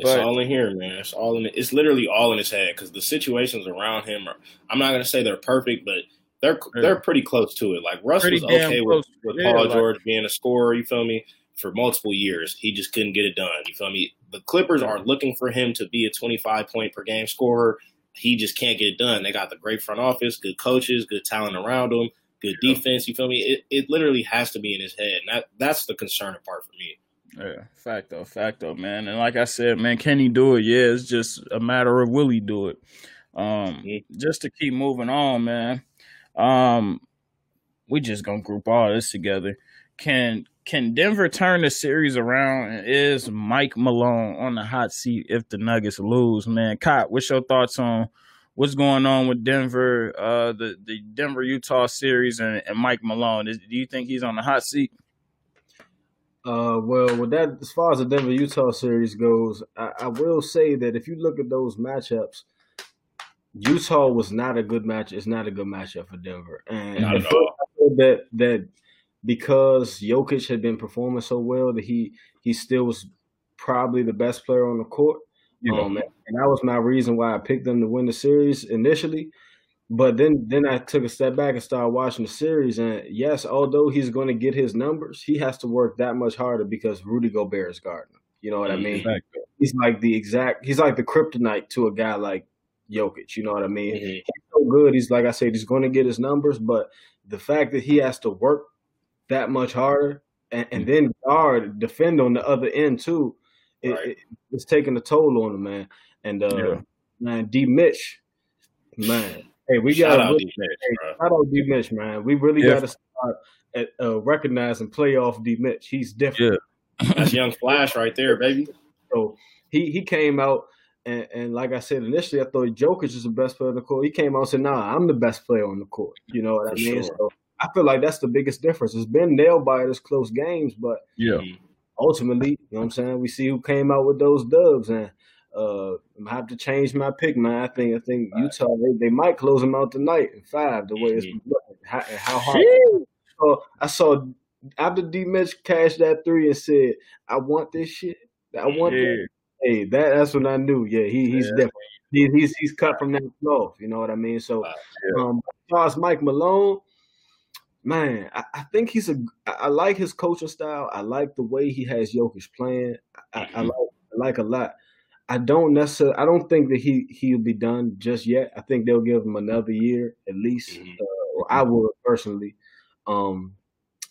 It's
But-
all in here, man. It's all in. It's literally all in his head because the situations around him are. I'm not gonna say they're perfect, but they're
Yeah.
they're pretty close to it. Like Russ
Pretty
was okay with, with
Yeah,
Paul
like-
George being a scorer. You feel me? For multiple years, he just couldn't get it done. You feel me? The Clippers are looking for him to be a 25 point per game scorer. He just can't get it done. They got the great front office, good coaches, good talent around him, good
Yeah.
defense. You feel me? It, it literally has to be in his head, and that that's the concerning part for me.
Yeah, facto, facto, man. And like I said, man, can he do it? Yeah, it's just a matter of will he do it. Um,
Mhm.
just to keep moving on, man. Um, we just gonna group all this together. Can can Denver turn the series around? And is Mike Malone on the hot seat if the Nuggets lose, man? Cott, what's your thoughts on what's going on with Denver, uh, the the Denver Utah series, and, and Mike Malone? Is, do you think he's on the hot seat?
Uh, well, with that, as far as the Denver Utah series goes, I, I will say that if you look at those matchups, Utah was not a good match. It's not a good matchup for Denver, and I feel-
all.
I feel that that because Jokic had been performing so well that he he still was probably the best player on the court. Um, and that was my reason why I picked them to win the series initially. But then, then I took a step back and started watching the series. And yes, although he's going to get his numbers, he has to work that much harder because Rudy Gobert is guarding. him. You know what I mean?
Facto.
He's like the exact. He's like the kryptonite to a guy like Jokic. You know what I mean?
Mhm.
He's so good. He's like I said, he's going to get his numbers, but the fact that he has to work that much harder and, and then guard, defend on the other end too, it,
Right.
it, it's taking a toll on him, man. And uh,
Yeah.
man, D Mitch, man, hey, we got to
D. Mitch,
hey,
bro.
shout out D Mitch, man. We really
Yeah.
got to start at uh, recognizing playoff D Mitch. He's different.
That's young Flash right there, baby.
So he he came out and, and like I said initially, I thought Jokic is the best player on the court. He came out and said, "Nah, I'm the best player on the court." You know what I mean?
sure.
So I feel like that's the biggest difference. It's been nailed by this close games, but
Yeah.
ultimately, you know what I'm saying? We see who came out with those dubs, and uh, I'm have to change my pick, man. I think I think Utah they, they might close them out tonight in five. The way it's
Mhm.
looking, how, how hard. So I saw after D Mitch cashed that three and said, "I want this shit. I want
Yeah.
this." Hey, that that's when I knew. Yeah, he he's
Yeah.
different. He, he's he's cut from that cloth. You know what I mean? So,
Wow.
um, as far as Mike Malone, man, I, I think he's a. I like his coaching style. I like the way he has Jokic playing. I, I, I like I like a lot. I don't necessarily. I don't think that he he'll be done just yet. I think they'll give him another year at least.
Mhm.
Uh, or I would personally, um,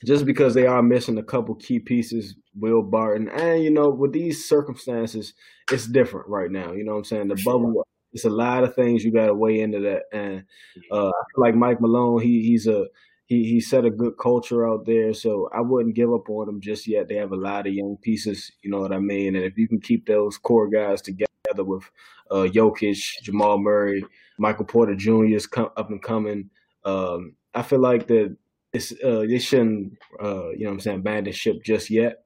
just because they are missing a couple key pieces. Will Barton, and you know, with these circumstances, it's different right now. You know what I'm saying? The
sure.
bubble. it's a lot of things you got to weigh into that. And uh, I feel like Mike Malone, he he's a he he set a good culture out there. So I wouldn't give up on them just yet. They have a lot of young pieces, you know what I mean. And if you can keep those core guys together with uh, Jokic, Jamal Murray, Michael Porter Jr. is come, up and coming. Um, I feel like that it's uh, they shouldn't uh, you know what I'm saying abandon ship just yet.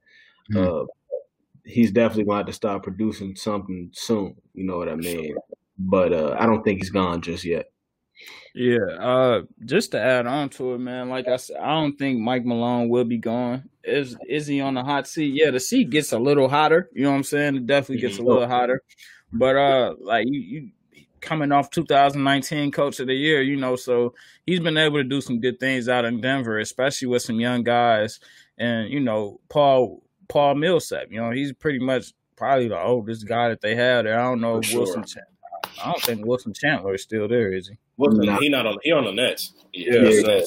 Mm-hmm. Uh, he's definitely going to have to start producing something soon. You know what I mean? But uh, I don't think he's gone just yet.
Yeah, uh, just to add on to it, man. Like I said, I don't think Mike Malone will be gone. Is is he on the hot seat? Yeah, the seat gets a little hotter. You know what I'm saying? It definitely gets a little hotter. But uh, like you, you coming off 2019 Coach of the Year, you know, so he's been able to do some good things out in Denver, especially with some young guys. And you know, Paul Paul Millsap. You know, he's pretty much probably the oldest guy that they have there. I don't know For Wilson. Sure. I don't think Wilson Chandler is still there, is he?
Wilson, no. he not on. He on the Nets. Yeah. yeah.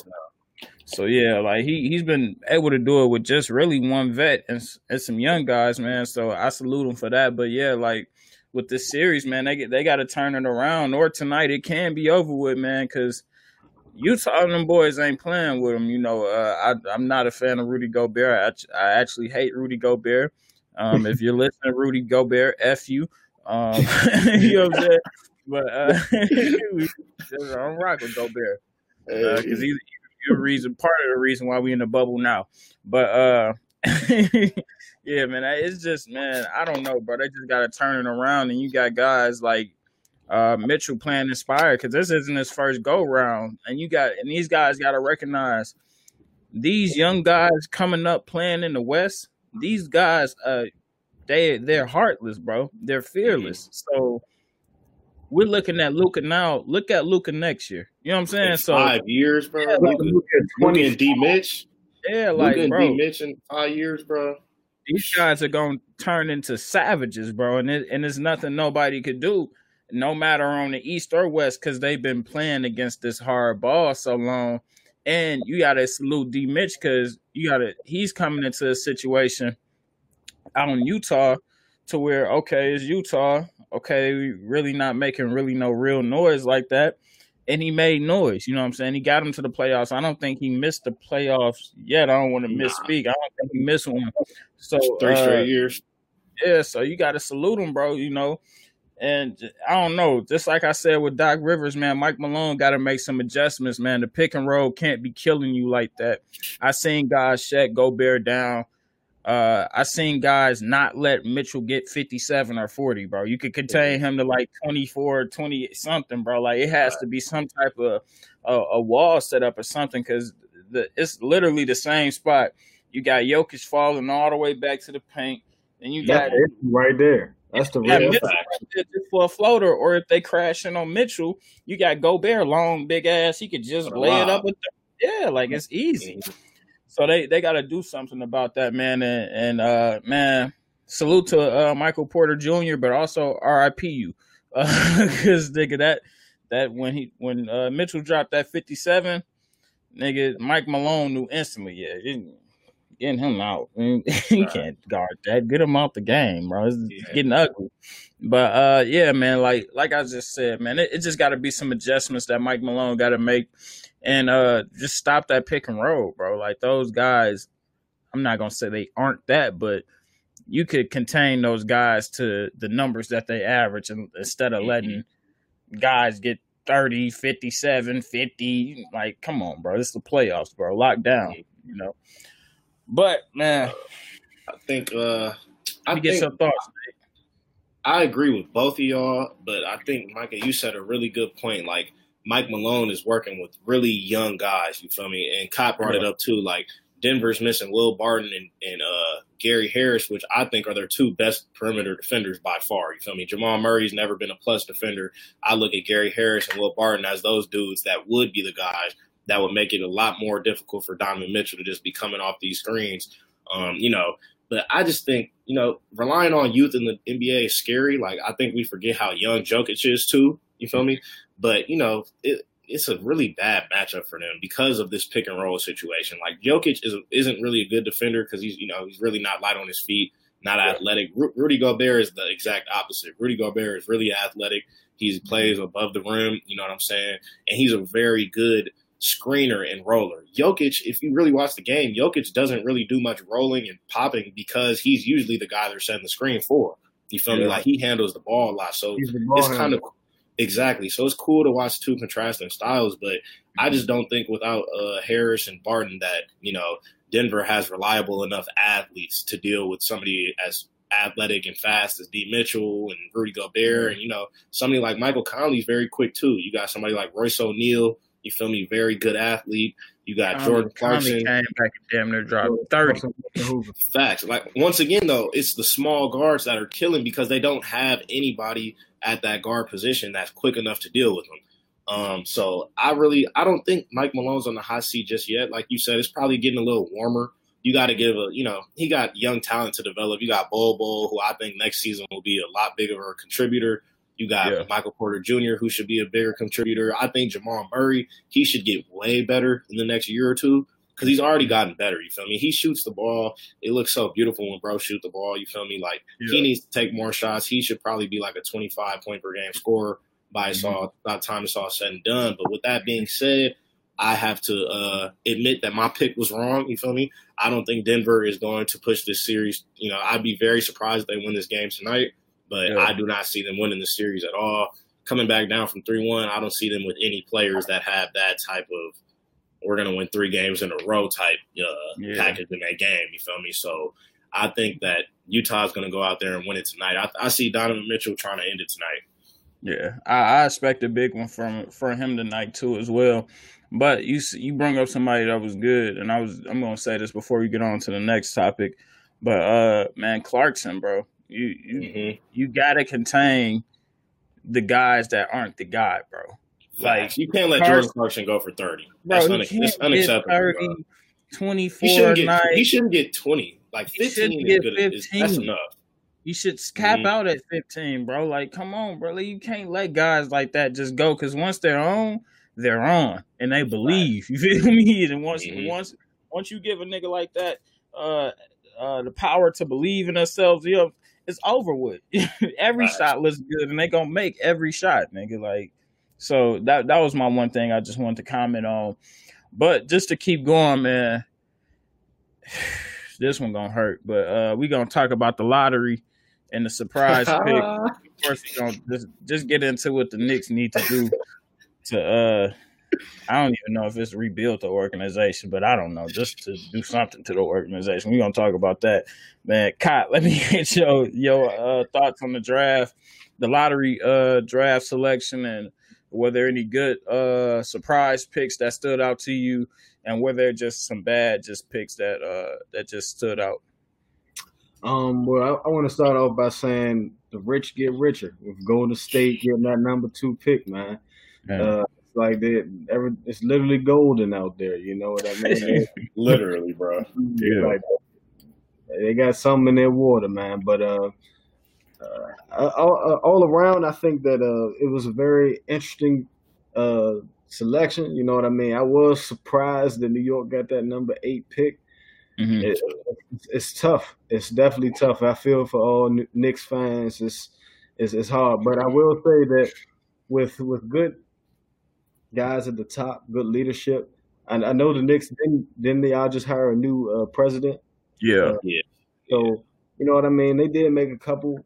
So yeah, like he he's been able to do it with just really one vet and, and some young guys, man. So I salute him for that. But yeah, like with this series, man, they get they got to turn it around. Or tonight it can be over with, man, because Utah and them boys ain't playing with them. You know, uh, I, am not a fan of Rudy Gobert. I, I actually hate Rudy Gobert. Um, if you're listening, Rudy Gobert, f you. Um, you know what I'm saying? But uh, I'm rocking Gobert because uh, he's, he's the reason, part of the reason why we in the bubble now. But uh, yeah, man, it's just man, I don't know, bro. They just got to turn it around, and you got guys like uh, Mitchell playing inspired because this isn't his first go round, and you got and these guys got to recognize these young guys coming up playing in the West. These guys, uh, they they're heartless, bro. They're fearless. So we're looking at Luka now. Look at Luka next year. You know what I'm saying?
In so five years, bro. Yeah, Luka, Luka and D Mitch.
Yeah, like Luka
bro. D Mitch in five years, bro.
These guys are gonna turn into savages, bro, and it, and there's nothing nobody could do no matter on the east or west, because they've been playing against this hard ball so long. And you gotta salute D Mitch because you gotta he's coming into a situation out in Utah to where okay, it's Utah, okay, really not making really no real noise like that. And he made noise, you know what I'm saying? He got him to the playoffs. I don't think he missed the playoffs yet. I don't want to misspeak. I don't think he missed one. So
three uh, straight years.
Yeah, so you got to salute him, bro. You know, and I don't know, just like I said with Doc Rivers, man, Mike Malone got to make some adjustments, man. The pick and roll can't be killing you like that. I seen guys Shaq go bear down. Uh, I seen guys not let Mitchell get 57 or 40, bro. You could contain him to like 24, 20 something, bro. Like it has to be some type of uh, a wall set up or something because it's literally the same spot. You got Jokic falling all the way back to the paint, and you got
right there. That's the real fact.
For a floater, or if they crashing on Mitchell, you got Gobert, long, big ass. He could just lay it up with. The, yeah, like it's easy. So they they got to do something about that, man. And, and uh, man, salute to uh, Michael Porter Jr., but also RIP you, because uh, nigga that that when he when uh, Mitchell dropped that fifty seven, nigga Mike Malone knew instantly. Yeah, getting him out. he right. can't guard that. Get him out the game, bro. It's yeah. getting ugly. But uh, yeah, man. Like like I just said, man, it, it just got to be some adjustments that Mike Malone got to make, and uh, just stop that pick and roll, bro. Like those guys. I'm not gonna say they aren't that, but you could contain those guys to the numbers that they average and instead of mm-hmm. letting guys get 30, 57, 50. Like, come on, bro. This is the playoffs, bro. Lock down, you know. But man,
I think uh I
get some thoughts.
I agree with both of y'all, but I think Micah, you said a really good point. Like Mike Malone is working with really young guys. You feel me? And Cott brought it up too. Like Denver's missing Will Barton and, and uh, Gary Harris, which I think are their two best perimeter defenders by far. You feel me? Jamal Murray's never been a plus defender. I look at Gary Harris and Will Barton as those dudes that would be the guys that would make it a lot more difficult for Donovan Mitchell to just be coming off these screens. Um, you know, but I just think, you know, relying on youth in the NBA is scary. Like, I think we forget how young Jokic is, too. You feel me? But, you know, it, it's a really bad matchup for them because of this pick and roll situation. Like, Jokic is, isn't really a good defender because he's, you know, he's really not light on his feet. not athletic. Ru- Rudy Gobert is the exact opposite. Rudy Gobert is really athletic. He plays above the rim. You know what I'm saying? And he's a very good screener and roller. Jokic, if you really watch the game, Jokic doesn't really do much rolling and popping because he's usually the guy they're setting the screen for. You feel yeah. me? Like he handles the ball a lot. So it's kind of exactly. So it's cool to watch two contrasting styles, but I just don't think without uh, Harris and Barton that you know Denver has reliable enough athletes to deal with somebody as athletic and fast as D. Mitchell and Rudy Gobert, and you know somebody like Michael Conley's very quick too. You got somebody like Royce O'Neale. You feel me? Very good athlete. You got Jordan Clarkson.
Came back and damn near dropped thirty.
Facts. Like once again though, it's the small guards that are killing because they don't have anybody at that guard position that's quick enough to deal with them. Um, so I really I don't think Mike Malone's on the hot seat just yet. Like you said, it's probably getting a little warmer. You got to give a you know he got young talent to develop. You got Bol Bol, who I think next season will be a lot bigger of a contributor. You got yeah. Michael Porter Jr., who should be a bigger contributor. I think Jamal Murray, he should get way better in the next year or two because he's already gotten better. You feel me? He shoots the ball. It looks so beautiful when bro shoot the ball. You feel me? Like yeah. he needs to take more shots. He should probably be like a 25 point per game scorer by mm-hmm. all by the time it's all said and done. But with that being said, I have to uh, admit that my pick was wrong. You feel me? I don't think Denver is going to push this series. You know, I'd be very surprised if they win this game tonight but yeah. I do not see them winning the series at all. Coming back down from 3 1, I don't see them with any players that have that type of we're going to win three games in a row type uh, yeah. package in that game. You feel me? So I think that Utah's going to go out there and win it tonight. I, I, see Donovan Mitchell trying to end it tonight.
Yeah, I, I, expect a big one from from him tonight too as well. But you you bring up somebody that was good, and I was I'm going to say this before we get on to the next topic. But uh, man, Clarkson, bro, you you, mm-hmm. you gotta contain the guys that aren't the guy, bro.
Like you can't let Carson, Jordan Clarkson go for thirty. Bro, That's, un- unacceptable. 30,
24
he shouldn't,
get,
he shouldn't get twenty. Like fifteen is good. 15. that's enough.
You should cap mm-hmm. out at 15, bro. Like, come on, bro. Like, you can't let guys like that just go because once they're on, they're on, and they believe. You feel me? And once, mm-hmm. once, once you give a nigga like that uh, uh, the power to believe in themselves, you know, it's over with. every right. shot looks good, and they gonna make every shot, nigga. Like, so that that was my one thing I just wanted to comment on. But just to keep going, man, this one gonna hurt. But uh we gonna talk about the lottery and the surprise pick. First, we gonna just just get into what the Knicks need to do to uh I don't even know if it's rebuilt the organization, but I don't know, just to do something to the organization. We're gonna talk about that, man. Cott, let me get your your uh, thoughts on the draft, the lottery uh, draft selection, and were there any good uh, surprise picks that stood out to you, and were there just some bad just picks that uh, that just stood out?
Um, well, I, I want to start off by saying the rich get richer with Golden State getting that number two pick, man. Uh, like they ever it's literally golden out there. You know what I mean?
literally, bro.
Yeah. Like, they got something in their water, man. But uh, uh all, all, around, I think that uh, it was a very interesting uh selection. You know what I mean? I was surprised that New York got that number eight pick. Mm-hmm. It, it's, it's tough. It's definitely tough. I feel for all Knicks fans. It's, it's it's hard, but I will say that with with good guys at the top, good leadership. And I know the Knicks didn't didn't they all just hire a new uh, president?
Yeah, uh, yeah.
So you know what I mean. They did make a couple.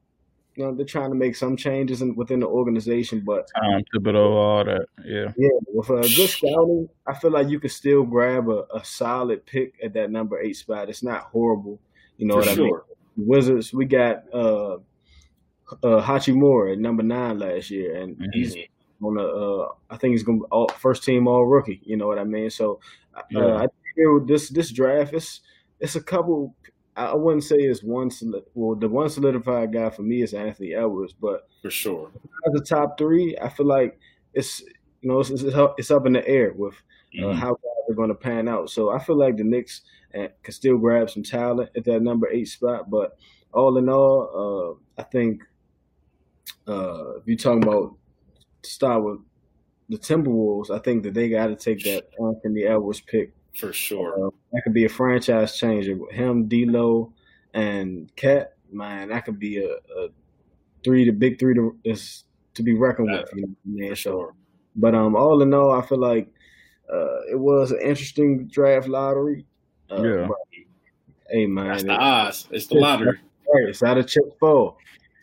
You know, they're trying to make some changes in, within the organization, but
Tom Thibodeau, all that, yeah,
yeah. With a good scouting, I feel like you could still grab a, a solid pick at that number eight spot. It's not horrible. You know For what sure. I mean? Wizards, we got uh, uh, Hachimura at number nine last year, and mm-hmm. he's on a, uh, I think he's going to be first team all rookie. You know what I mean? So uh, yeah. I think this this draft is it's a couple. I wouldn't say it's one. Solid well, the one solidified guy for me is Anthony Edwards, but
for sure,
as a top three, I feel like it's you know it's, it's up in the air with uh, mm-hmm. how they're going to pan out. So I feel like the Knicks uh, can still grab some talent at that number eight spot, but all in all, uh, I think uh, if you're talking about start with the Timberwolves, I think that they got to take that Anthony Edwards pick
for sure. Uh,
that could be a franchise changer. With Him, D'Lo, and KAT. man, that could be a, a three, the big three to is to be reckoned with. You know, man, so, but um, all in all, I feel like uh, it was an interesting draft lottery. Uh,
Yeah.
but, hey man,
That's the
it-
odds. It's the lottery.
Right, it's out of chip four.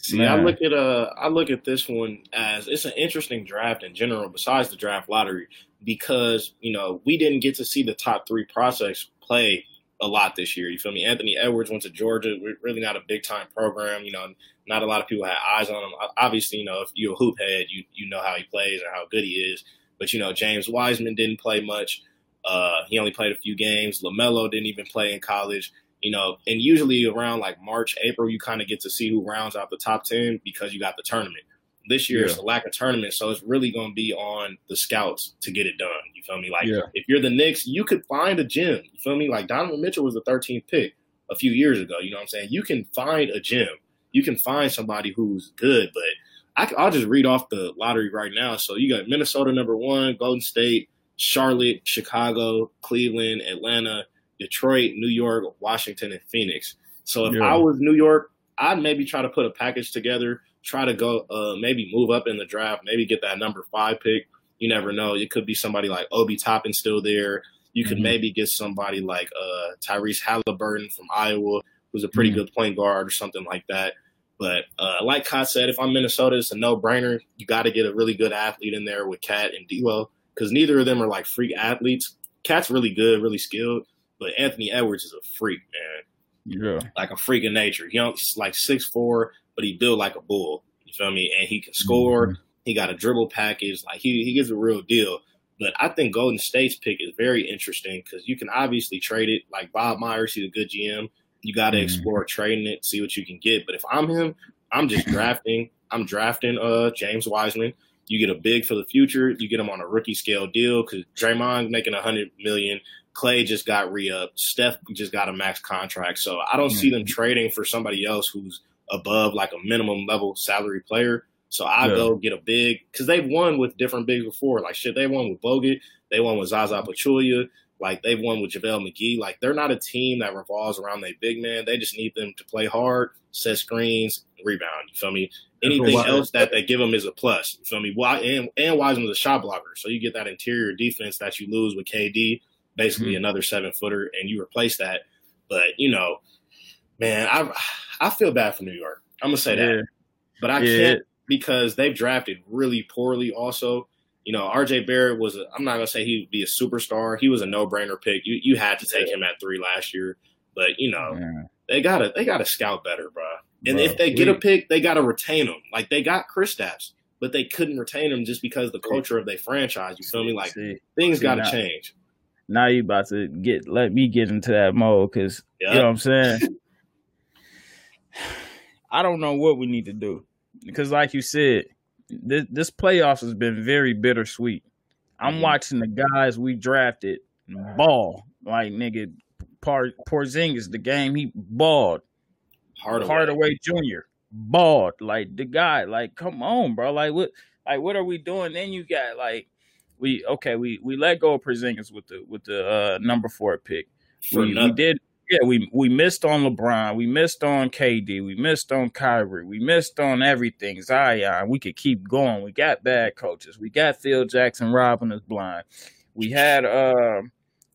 See, I look at uh, I look at this one as it's an interesting draft in general, besides the draft lottery, because you know we didn't get to see the top three prospects play a lot this year. You feel me? Anthony Edwards went to Georgia, We're really not a big time program. You know, not a lot of people had eyes on him. Obviously, you know, if you're a hoop head, you you know how he plays and how good he is. But you know, James Wiseman didn't play much. Uh, he only played a few games. LaMelo didn't even play in college you know, and usually around like March, April, you kind of get to see who rounds out the top 10 because you got the tournament. This year, it's a lack of tournament, so it's really going to be on the scouts to get it done. You feel me? Like,
Yeah.
if you're the Knicks, you could find a gem. You feel me? Like, Donovan Mitchell was the 13th pick a few years ago. You know what I'm saying? You can find a gem. You can find somebody who's good, but I, will just read off the lottery right now. So you got Minnesota number one, Golden State, Charlotte, Chicago, Cleveland, Atlanta, Detroit, New York, Washington, and Phoenix. So if
Yeah.
I was New York, I'd maybe try to put a package together, try to go, uh, maybe move up in the draft, maybe get that number five pick. You never know. It could be somebody like Obi Toppin still there. You could
Mhm.
maybe get somebody like uh, Tyrese Halliburton from Iowa, who's a pretty
Mhm.
good point guard or something like that. But uh, like Cott said, if I'm Minnesota, it's a no brainer. You got to get a really good athlete in there with KAT and D'Lo because neither of them are like freak athletes. KAT's really good, really skilled, but Anthony Edwards is a freak, man
Yeah.
like a freak of nature. He's like six four, but he built like a bull. You feel me? And he can score.
Mhm.
He got a dribble package. Like he he gives a real deal. But I think Golden State's pick is very interesting because you can obviously trade it. Like Bob Myers, he's a good GM. You got to
Mhm.
explore trading it, see what you can get. But if I'm him, I'm just drafting. I'm drafting uh James Wiseman. You get a big for the future. You get him on a rookie scale deal because Draymond making a hundred million. Clay just got re up. Steph just got a max contract. So I don't see them mm-hmm. trading for somebody else who's above like a minimum level salary player. So I
Yeah.
go get a big because they've won with different bigs before. Like shit, they won with Bogut. They won with Zaza Pachulia. Like they've won with JaVale McGee. Like they're not a team that revolves around their big man. They just need them to play hard, set screens, rebound. You feel me? Anything else that they give them is a plus. You feel me? Why and and Wiseman's a shot blocker, so you get that interior defense that you lose with KD, basically
Mhm.
another seven footer, and you replace that. But you know, man, I I feel bad for New York. I'm gonna say that, but I
Yeah.
can't because they've drafted really poorly. Also, you know, RJ Barrett was. A, I'm not gonna say he would be a superstar. He was a no brainer pick. You you had to take him at three last year, but you know
Yeah.
they gotta they gotta scout better, bro. And
Bro,
if they get a pick, they gotta retain them. Like they got Kristaps, but they couldn't retain him just because of the culture of their franchise. You feel me? Like
See,
things gotta
now-
change.
Now you about to get let me get into that mode because
Yeah.
you know what I'm saying. I don't know what we need to do because, like you said, this, this playoffs has been very bittersweet. I'm
Mhm.
watching the guys we drafted ball like nigga. Par, Porzingis, the game he balled.
Hardaway.
Hardaway Jr. balled like the guy. Like, come on, bro. Like, what? Like, what are we doing? Then you got like, we okay. We we let go of Porzingis with the with the uh, number four pick. We, we did. Yeah, we we missed on LeBron. We missed on KD. We missed on Kyrie. We missed on everything. Zion. We could keep going. We got bad coaches. We got Phil Jackson robbing us blind. We had uh,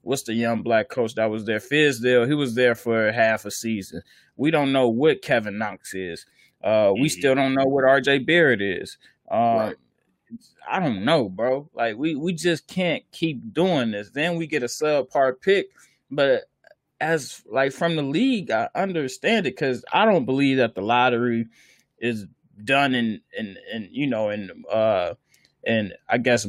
what's the young black coach that was there? Fizdale. He was there for half a season. We don't know what Kevin Knox is. Uh, we still don't know what RJ Barrett is. Um,
Right.
I don't know, bro. Like we we just can't keep doing this. Then we get a subpar pick, but as like from the league, I understand it because I don't believe that the lottery is done in in in you know in uh and I guess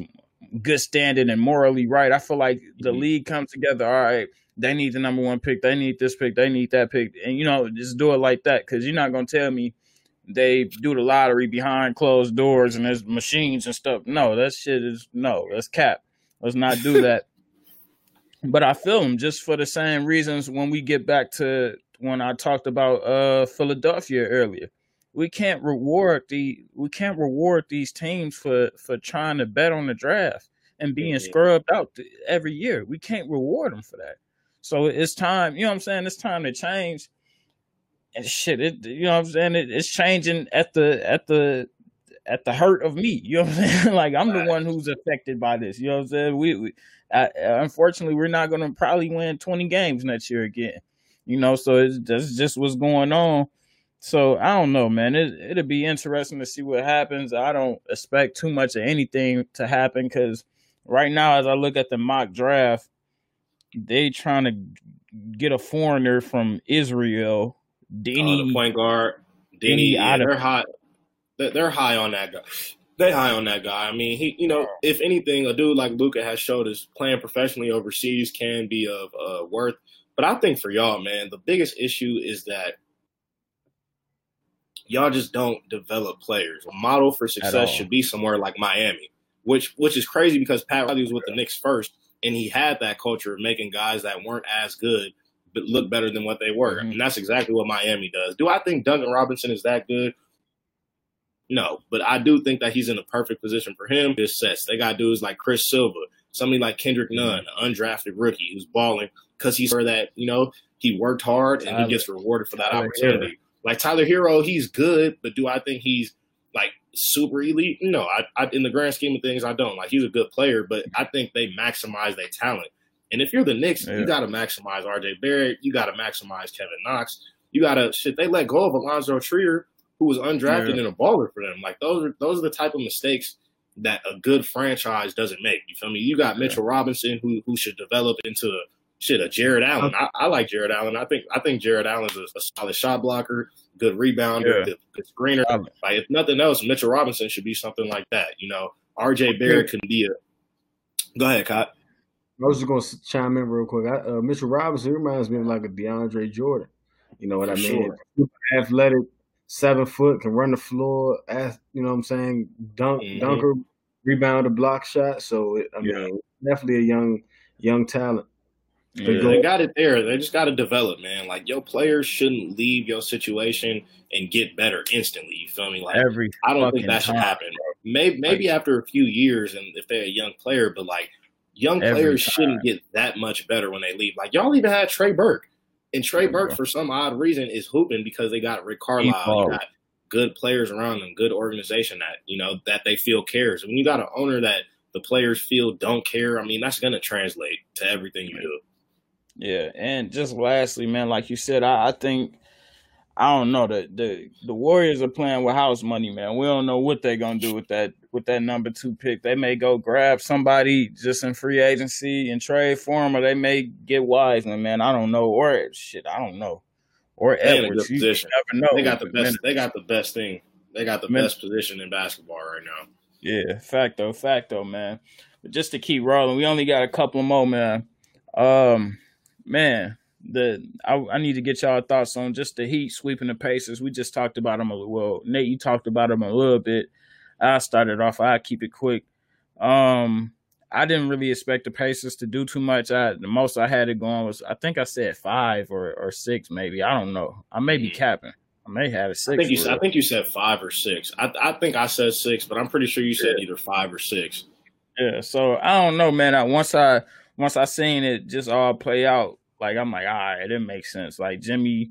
good standing and morally right. I feel like the
Mhm.
league comes together. All right, they need the number one pick. They need this pick. They need that pick, and you know just do it like that because you're not gonna tell me they do the lottery behind closed doors and there's machines and stuff. No, that shit is no. That's cap. Let's not do that. but I feel them just for the same reasons when we get back to when I talked about uh Philadelphia earlier. We can't reward the we can't reward these teams for for trying to bet on the draft and being scrubbed out every year. We can't reward them for that. So it's time, you know what I'm saying? It's time to change. And shit, it you know what I'm saying? It, it's changing at the at the at the hurt of me. You know what I'm saying? like I'm the one who's affected by this. You know what I'm saying? We, we uh, unfortunately we're not going to probably win 20 games next year again. You know, so it's, that's just what's going on. So I don't know, man. It, it'll be interesting to see what happens. I don't expect too much of anything to happen because right now, as I look at the mock draft, they trying to get a foreigner from Israel,
Deni, oh, point guard, Deni. Yeah, they're high. They're high on that guy. They high on that guy. I mean, he, you know, if anything, a dude like Luca has showed us playing professionally overseas can be of uh, worth. But I think for y'all, man, the biggest issue is that y'all just don't develop players. A model for success should be somewhere like Miami, which which is crazy because Pat Riley was with the Knicks first, and he had that culture of making guys that weren't as good look better than what they were, mm-hmm. and that's exactly what Miami does. Do I think Duncan Robinson is that good? No, but I do think that he's in the perfect position for him. This sets they got dudes like Chris Silva, somebody like Kendrick mm-hmm. Nunn, undrafted rookie who's balling because he's for that you know he worked hard and he gets rewarded for that opportunity. Like Tyler Herro, he's good, but do I think he's like super elite? No, I, I, in the grand scheme of things, I don't. Like he's a good player, but I think they maximize their talent. And if you're the Knicks, yeah. you got to maximize R.J. Barrett. You got to maximize Kevin Knox. You got to shit. They let go of Alonzo Trier, who was undrafted yeah. and a baller for them. Like those are those are the type of mistakes that a good franchise doesn't make. You feel me? You got Mitchell Robinson, who who should develop into a shit, a Jarrett Allen. I, I, like Jarrett Allen. I think I think Jarrett Allen's a, a solid shot blocker, good rebounder, yeah. good, good, screener. Like if nothing else, Mitchell Robinson should be something like that. You know, R.J. Barrett can be a. Go ahead, Cott.
I was just going to chime in real quick. I, uh, Mitchell Robinson reminds me of like a DeAndre Jordan. You know what For I mean? Sure. Athletic, seven foot, can run the floor. Ath, you know what I'm saying? Dunk, mm-hmm. dunker, rebound, a block shot. So it, I yeah. mean, definitely a young, young talent.
Yeah, they got it there. They just got to develop, man. Like your players shouldn't leave your situation and get better instantly. You feel me? Like every I don't think that should happen. Maybe maybe like, after a few years and if they're a young player, but like young players time. shouldn't get that much better when they leave. Like y'all even had Trey Burke, and Trey Burke for some odd reason is hooping because they got Rick Carlisle. got good players around them, good organization that you know that they feel cares. When you got an owner that the players feel don't care, I mean that's going to translate to everything you do.
Yeah, and just lastly, man, like you said, I, I think I don't know the the the Warriors are playing with house money, man. We don't know what they're gonna do with that with that number two pick. They may go grab somebody just in free agency and trade for him, or they may get Wiseman, man. I don't know, or shit, I don't know, or Edwards. You
never know. They got the best. They got the best thing. They got the best position in basketball right now.
Yeah, facto, facto, man. But just to keep rolling, we only got a couple more, man. Um, man, the I, I, need to get y'all thoughts on just the Heat sweeping the Pacers. We just talked about them a little. Well, Nate, you talked about them a little bit. I started off. I keep it quick. Um, I didn't really expect the Pacers to do too much. I the most I had it going was I think I said five or, or six, maybe. I don't know. I may be mm. capping. I may have a six.
I think you. I think you said five or six. I, I think I said six, but I'm pretty sure you said yeah. either five or six.
Yeah. So I don't know, man. I, once I once I seen it just all play out, like I'm like, all right, it makes sense. Like Jimmy,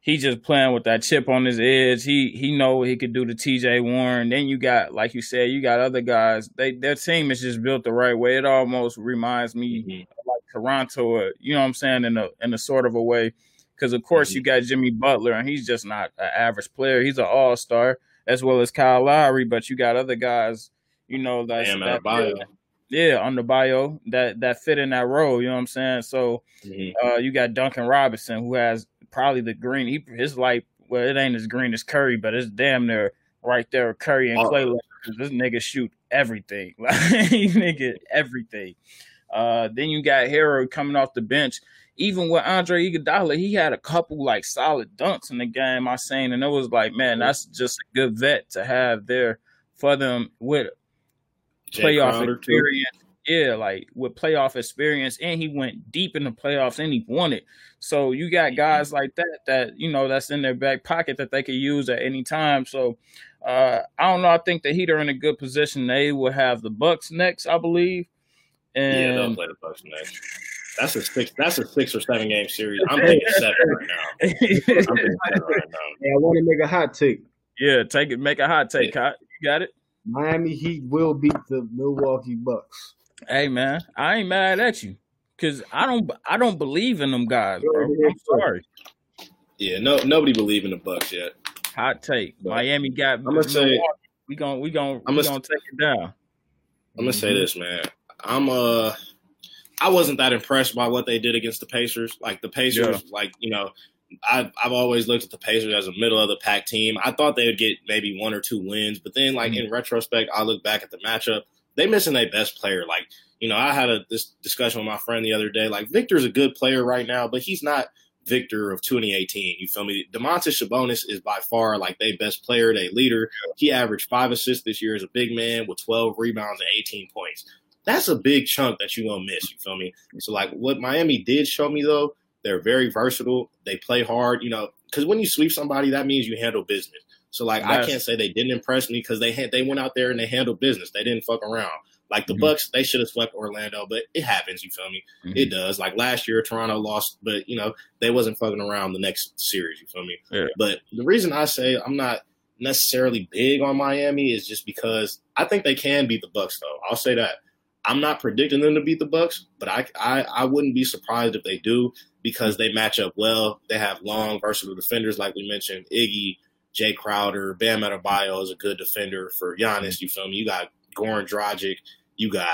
he just playing with that chip on his edge. He he know what he could do to T.J. Warren. Then you got, like you said, you got other guys. They their team is just built the right way. It almost reminds me mm-hmm. like Toronto, you know what I'm saying, in a in a sort of a way. Because of course mm-hmm. you got Jimmy Butler, and he's just not an average player. He's an all star as well as Kyle Lowry. But you got other guys, you know, that's that, yeah, on the bio that that fit in that role. You know what I'm saying? So mm-hmm. uh, you got Duncan Robinson who has probably the green. He his light well, it ain't as green as Curry, but it's damn near right there. Curry and Clay. This nigga shoot everything. Like nigga everything. Uh, then you got Herro coming off the bench. Even with Andre Iguodala, he had a couple like solid dunks in the game. I seen, and it was like, man, that's just a good vet to have there for them with Jae playoff Crowder experience. Too. Yeah, like with playoff experience, and he went deep in the playoffs and he won it. So you got guys like that that you know that's in their back pocket that they could use at any time. So uh, I don't know. I think the Heat are in a good position. They will have the Bucks next, I believe. And
yeah, they'll play the Bucks next. That's a six. That's a six or seven game series. I'm thinking seven right now. I'm thinking seven right now.
Hey, I want to make a hot take.
Yeah, take it. Make a hot take. Hot. You got it.
Miami Heat will beat the Milwaukee Bucks.
Hey man, I ain't mad at you because I don't. I don't believe in them guys, bro. I'm sorry.
Yeah, no, nobody believe in the Bucks yet.
Hot take. Miami got.
I'm gonna say.
We gonna we gonna
I'm
we
gonna-
gonna take it down.
I'm gonna say
Mhm.
this, man. I'm uh I wasn't that impressed by what they did against the Pacers. Like the Pacers,
Yeah.
like you know, I've I've always looked at the Pacers as a middle of the pack team. I thought they would get maybe one or two wins, but then like in retrospect, I look back at the matchup. They missing their best player. Like you know, I had a this discussion with my friend the other day. Like Victor's a good player right now, but he's not Victor of 2018. You feel me? Domantas Sabonis is by far like their best player, their leader. He averaged five assists this year as a big man with 12 rebounds and 18 points. That's a big chunk that you're gonna miss. You feel me? So like what Miami did show me though, they're very versatile. They play hard. You know, because when you sweep somebody, that means you handle business. So like I can't say they didn't impress me because they had they went out there and they handled business. They didn't fuck around. Like the
Mhm.
Bucks, they should have swept Orlando, but it happens. You feel me?
Mhm.
It does. Like last year, Toronto lost, but you know they wasn't fucking around the next series. You feel me?
Yeah.
But the reason I say I'm not necessarily big on Miami is just because I think they can beat the Bucks. Though I'll say that I'm not predicting them to beat the Bucks, but I I, I wouldn't be surprised if they do because they match up well. They have long, versatile defenders, like we mentioned. Iggy, Jae Crowder, Bam Adebayo is a good defender for Giannis. You feel me? You got Goran Dragic, you got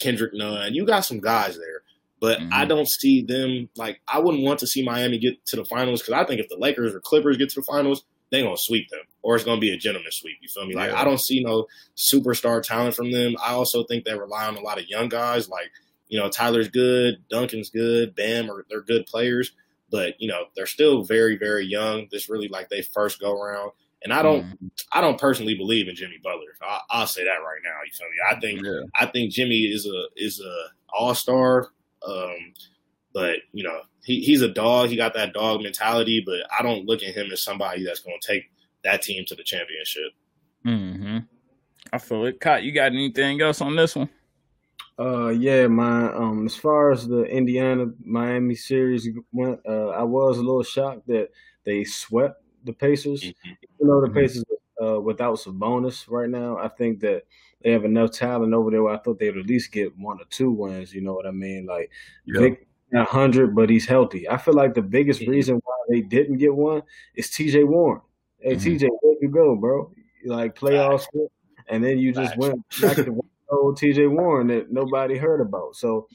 Kendrick Nunn, you got some guys there. But
Mhm.
I don't see them like I wouldn't want to see Miami get to the finals because I think if the Lakers or Clippers get to the finals, they're gonna sweep them, or it's gonna be a gentleman sweep. You feel me? Like
Yeah.
I don't see no superstar talent from them. I also think they rely on a lot of young guys. Like you know, Tyler's good, Duncan's good, Bam are they're good players, but you know they're still very very young. This really like they first go around, and I don't
Mhm.
I don't personally believe in Jimmy Butler. I, I'll say that right now. You feel me? I think
Yeah.
I think Jimmy is a is a all star. Um, but you know he, he's a dog. He got that dog mentality. But I don't look at him as somebody that's going to take that team to the championship.
Mm-hmm. I feel it. Cot, you got anything else on this one?
Uh, yeah, my um, as far as the Indiana Miami series went, uh, I was a little shocked that they swept the Pacers. Even though the
Mhm.
Pacers uh, without Sabonis right now, I think that they have enough talent over there. Where I thought they would at least get one or two wins. You know what I mean? Like. Vic not hundred, but he's healthy. I feel like the biggest
Mhm.
reason why they didn't get one is T.J. Warren. Hey,
Mhm.
T.J., where you go, bro? Like playoffs, and then you just went back to one old T.J. Warren that nobody heard about. So.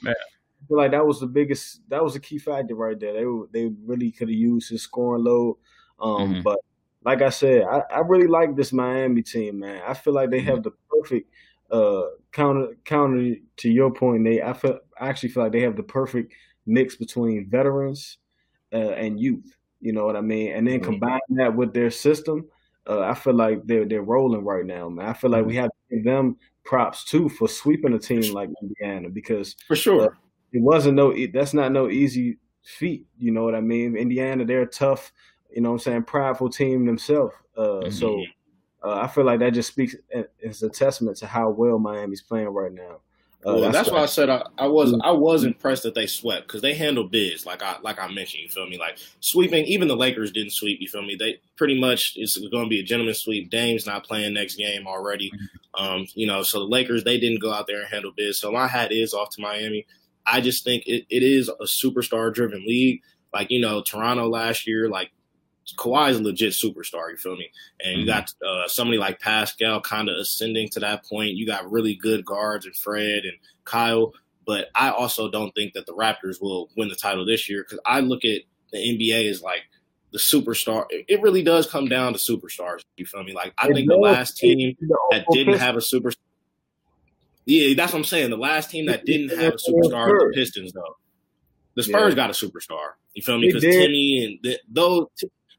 I feel like that was the biggest. That was a key factor right there. They were- they really could have used his scoring load. Um,
Mhm.
but like I said, I, I really like this Miami team, man. I feel like they have the perfect uh counter counter to your point, Nate. I feel I actually feel like they have the perfect mix between veterans uh, and youth. You know what I mean? And then
Mhm.
combine that with their system, uh, I feel like they're they're rolling right now, man. I feel like we have to give them props too for sweeping a team like Indiana because
For sure.
it wasn't no that's not no easy feat you know what i mean? Indiana they're a tough you know what i'm saying prideful team themselves uh so uh, i feel like that just speaks it's a testament to how well miami's playing right now uh,
well, that's,
what
why I said I, I was I was impressed that they swept because they handled biz like I like I mentioned. You feel me? Like sweeping, even the Lakers didn't sweep. You feel me? They pretty much it's going to be a gentleman sweep. Dame's not playing next game already. Um, you know, so the Lakers they didn't go out there and handle biz. So my hat is off to Miami. I just think it, it is a superstar driven league. Like you know, Toronto last year, like Kawhi is a legit superstar. You feel me? And you
Mhm.
got uh, somebody like Pascal kind of ascending to that point. You got really good guards and Fred and Kyle. But I also don't think that the Raptors will win the title this year because I look at the NBA as like the superstar. It really does come down to superstars. You feel me? Like I think the last team that didn't have a superstar. Yeah, that's what I'm saying. The last team that didn't have a superstar is the Pistons, though. The Spurs
Yeah.
got a superstar. You feel me? Because. Timmy and the, those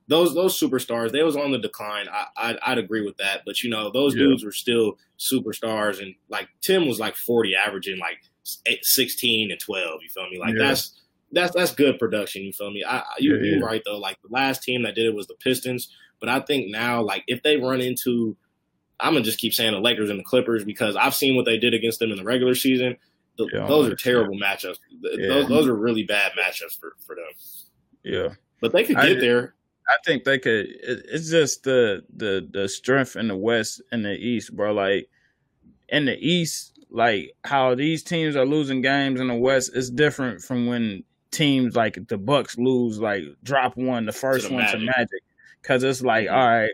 those those superstars, they was on the decline. I, I I'd agree with that. But you know, those
Yeah.
dudes were still superstars, and like Tim was like 40, averaging like eight, 16 and 12. You feel me? Like
Yeah.
that's that's that's good production. You feel me? I, you,
Yeah,
you're right though. Like the last team that did it was the Pistons, but I think now, like if they run into, I'm gonna just keep saying the Lakers and the Clippers because I've seen what they did against them in the regular season. the, those are terrible matchups. Those, those are really bad matchups for, for them.
Yeah,
but they could get I, there.
I think they could. It's just the the the strength in the West and the East, bro. Like in the East, like how these teams are losing games in the West is different from when teams like the Bucks lose, like drop one, the first to the one Magic. to Magic, because it's like all right,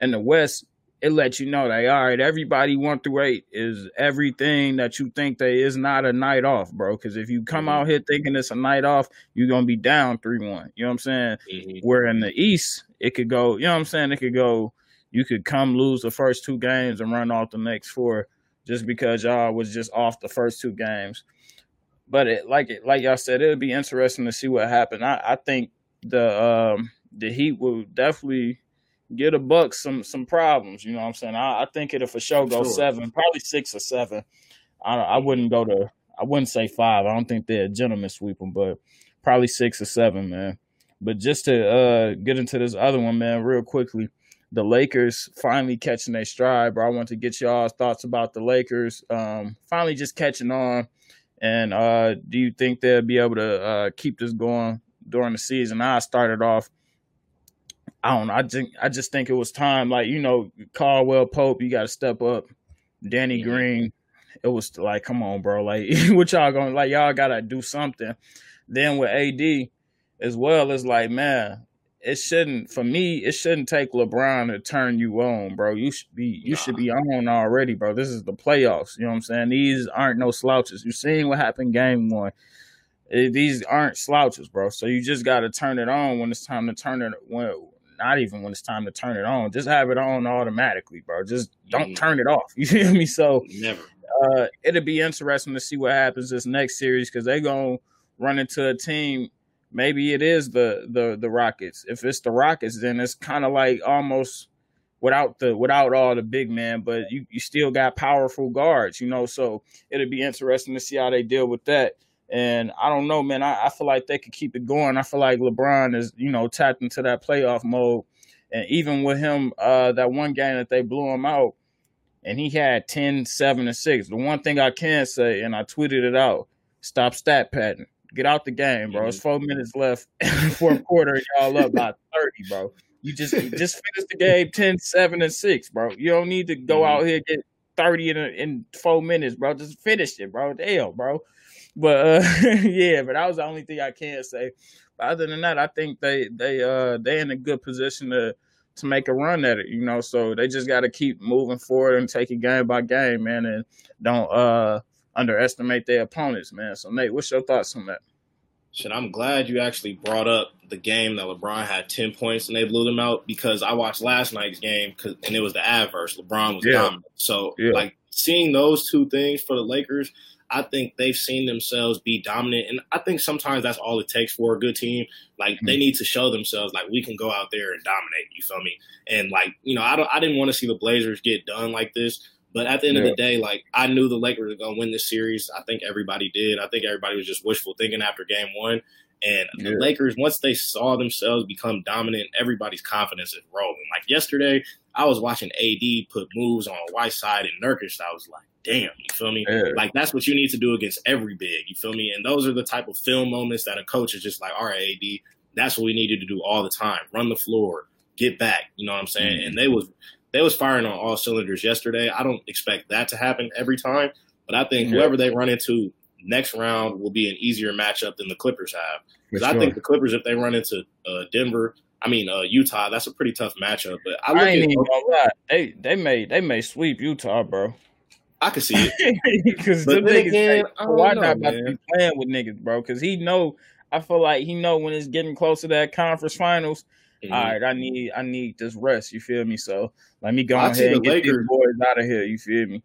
in the West, it lets you know that all right, everybody one through eight is everything that you think that is not a night off, bro. Because if you come mm-hmm. out here thinking it's a night off, you're gonna be down three one. You know what I'm saying? Mm-hmm. Where in the East, it could go. You know what I'm saying? It could go. You could come lose the first two games and run off the next four just because y'all was just off the first two games. But it, like it, like y'all said, it'll be interesting to see what happened. I, I think the um, the Heat will definitely get a buck some some problems. You know what I'm saying? I, I think it'll for sure go sure. seven, probably six or seven. I I wouldn't go to I wouldn't say five. I don't think they're a gentleman sweep them, but probably six or seven, man. But just to uh, get into this other one, man, real quickly, the Lakers finally catching their stride, bro. I want to get y'all's thoughts about the Lakers. Um, finally just catching on. And uh, do you think they'll be able to uh, keep this going during the season? I started off I don't know. I just I just think it was time. Like you know, Caldwell Pope, you got to step up. Danny Green, it was like, come on, bro. Like what y'all going? Like y'all got to do something. Then with AD as well, it's like, man, it shouldn't for me. It shouldn't take LeBron to turn you on, bro. You should be you nah. should be on already, bro. This is the playoffs. You know what I'm saying? These aren't no slouches. You seen what happened game one. Eh, these aren't slouches, bro. So you just got to turn it on when it's time to turn it when not even when it's time to turn it on. Just have it on automatically, bro. Just don't mm. turn it off. You feel me? So
never.
Uh, it'll be interesting to see what happens this next series because they're gonna run into a team. Maybe it is the the the Rockets. If it's the Rockets, then it's kind of like almost without the without all the big man, but you, you still got powerful guards, you know. So it'll be interesting to see how they deal with that. And I don't know, man. I, I, feel like they could keep it going. I feel like LeBron is, you know, tapped into that playoff mode. And even with him, uh, that one game that they blew him out, and he had 10, 7, and 6. The one thing I can say, and I tweeted it out, stop stat padding. Get out the game, bro. It's four minutes left fourth quarter, y'all up by 30, bro. You just just finish the game 10, 7, and 6, bro. You don't need to go mm-hmm. out here get 30 in, in four minutes, bro. Just finish it, bro. Damn, bro. But uh, yeah, but that was the only thing I can say. But other than that, I think they they uh they in a good position to to make a run at it, you know. So they just got to keep moving forward and take it game by game, man, and don't uh underestimate their opponents, man. So Nate, what's your thoughts on that?
Shit, I'm glad you actually brought up the game that LeBron had 10 points and they blew them out because I watched last night's game and it was the adverse. LeBron was yeah. dominant. So, yeah. like, seeing those two things for the Lakers, I think they've seen themselves be dominant, and I think sometimes that's all it takes for a good team. Like mm-hmm. they need to show themselves, like we can go out there and dominate. You feel me? And like you know, I don't, I didn't want to see the Blazers get done like this. But at the end yeah. of the day, like I knew the Lakers were gonna win this series. I think everybody did. I think everybody was just wishful thinking after Game One. And yeah. the Lakers, once they saw themselves become dominant, everybody's confidence is rolling. Like yesterday, I was watching AD put moves on Whiteside and Nurkic. I was like, damn, you feel me? Yeah. Like that's what you need to do against every big, you feel me? And those are the type of film moments that a coach is just like, all right, AD, that's what we needed to do all the time. Run the floor, get back. You know what I'm saying? Mm-hmm. And they was they was firing on all cylinders yesterday. I don't expect that to happen every time, but I think yeah. whoever they run into next round will be an easier matchup than the Clippers have. Because. I think the Clippers, if they run into uh, Denver, I mean uh, Utah, that's a pretty tough matchup. But I, look I ain't at, even
gonna lie. They they may they may sweep Utah, bro.
I can see it.
Because the niggas again, say, why know, not about to be playing with niggas, bro? Because he know. I feel like he know when it's getting close to that conference finals. Mm-hmm. All right, I need I need this rest. You feel me? So let me go I ahead and get Lakers, these boys out of here. You feel me?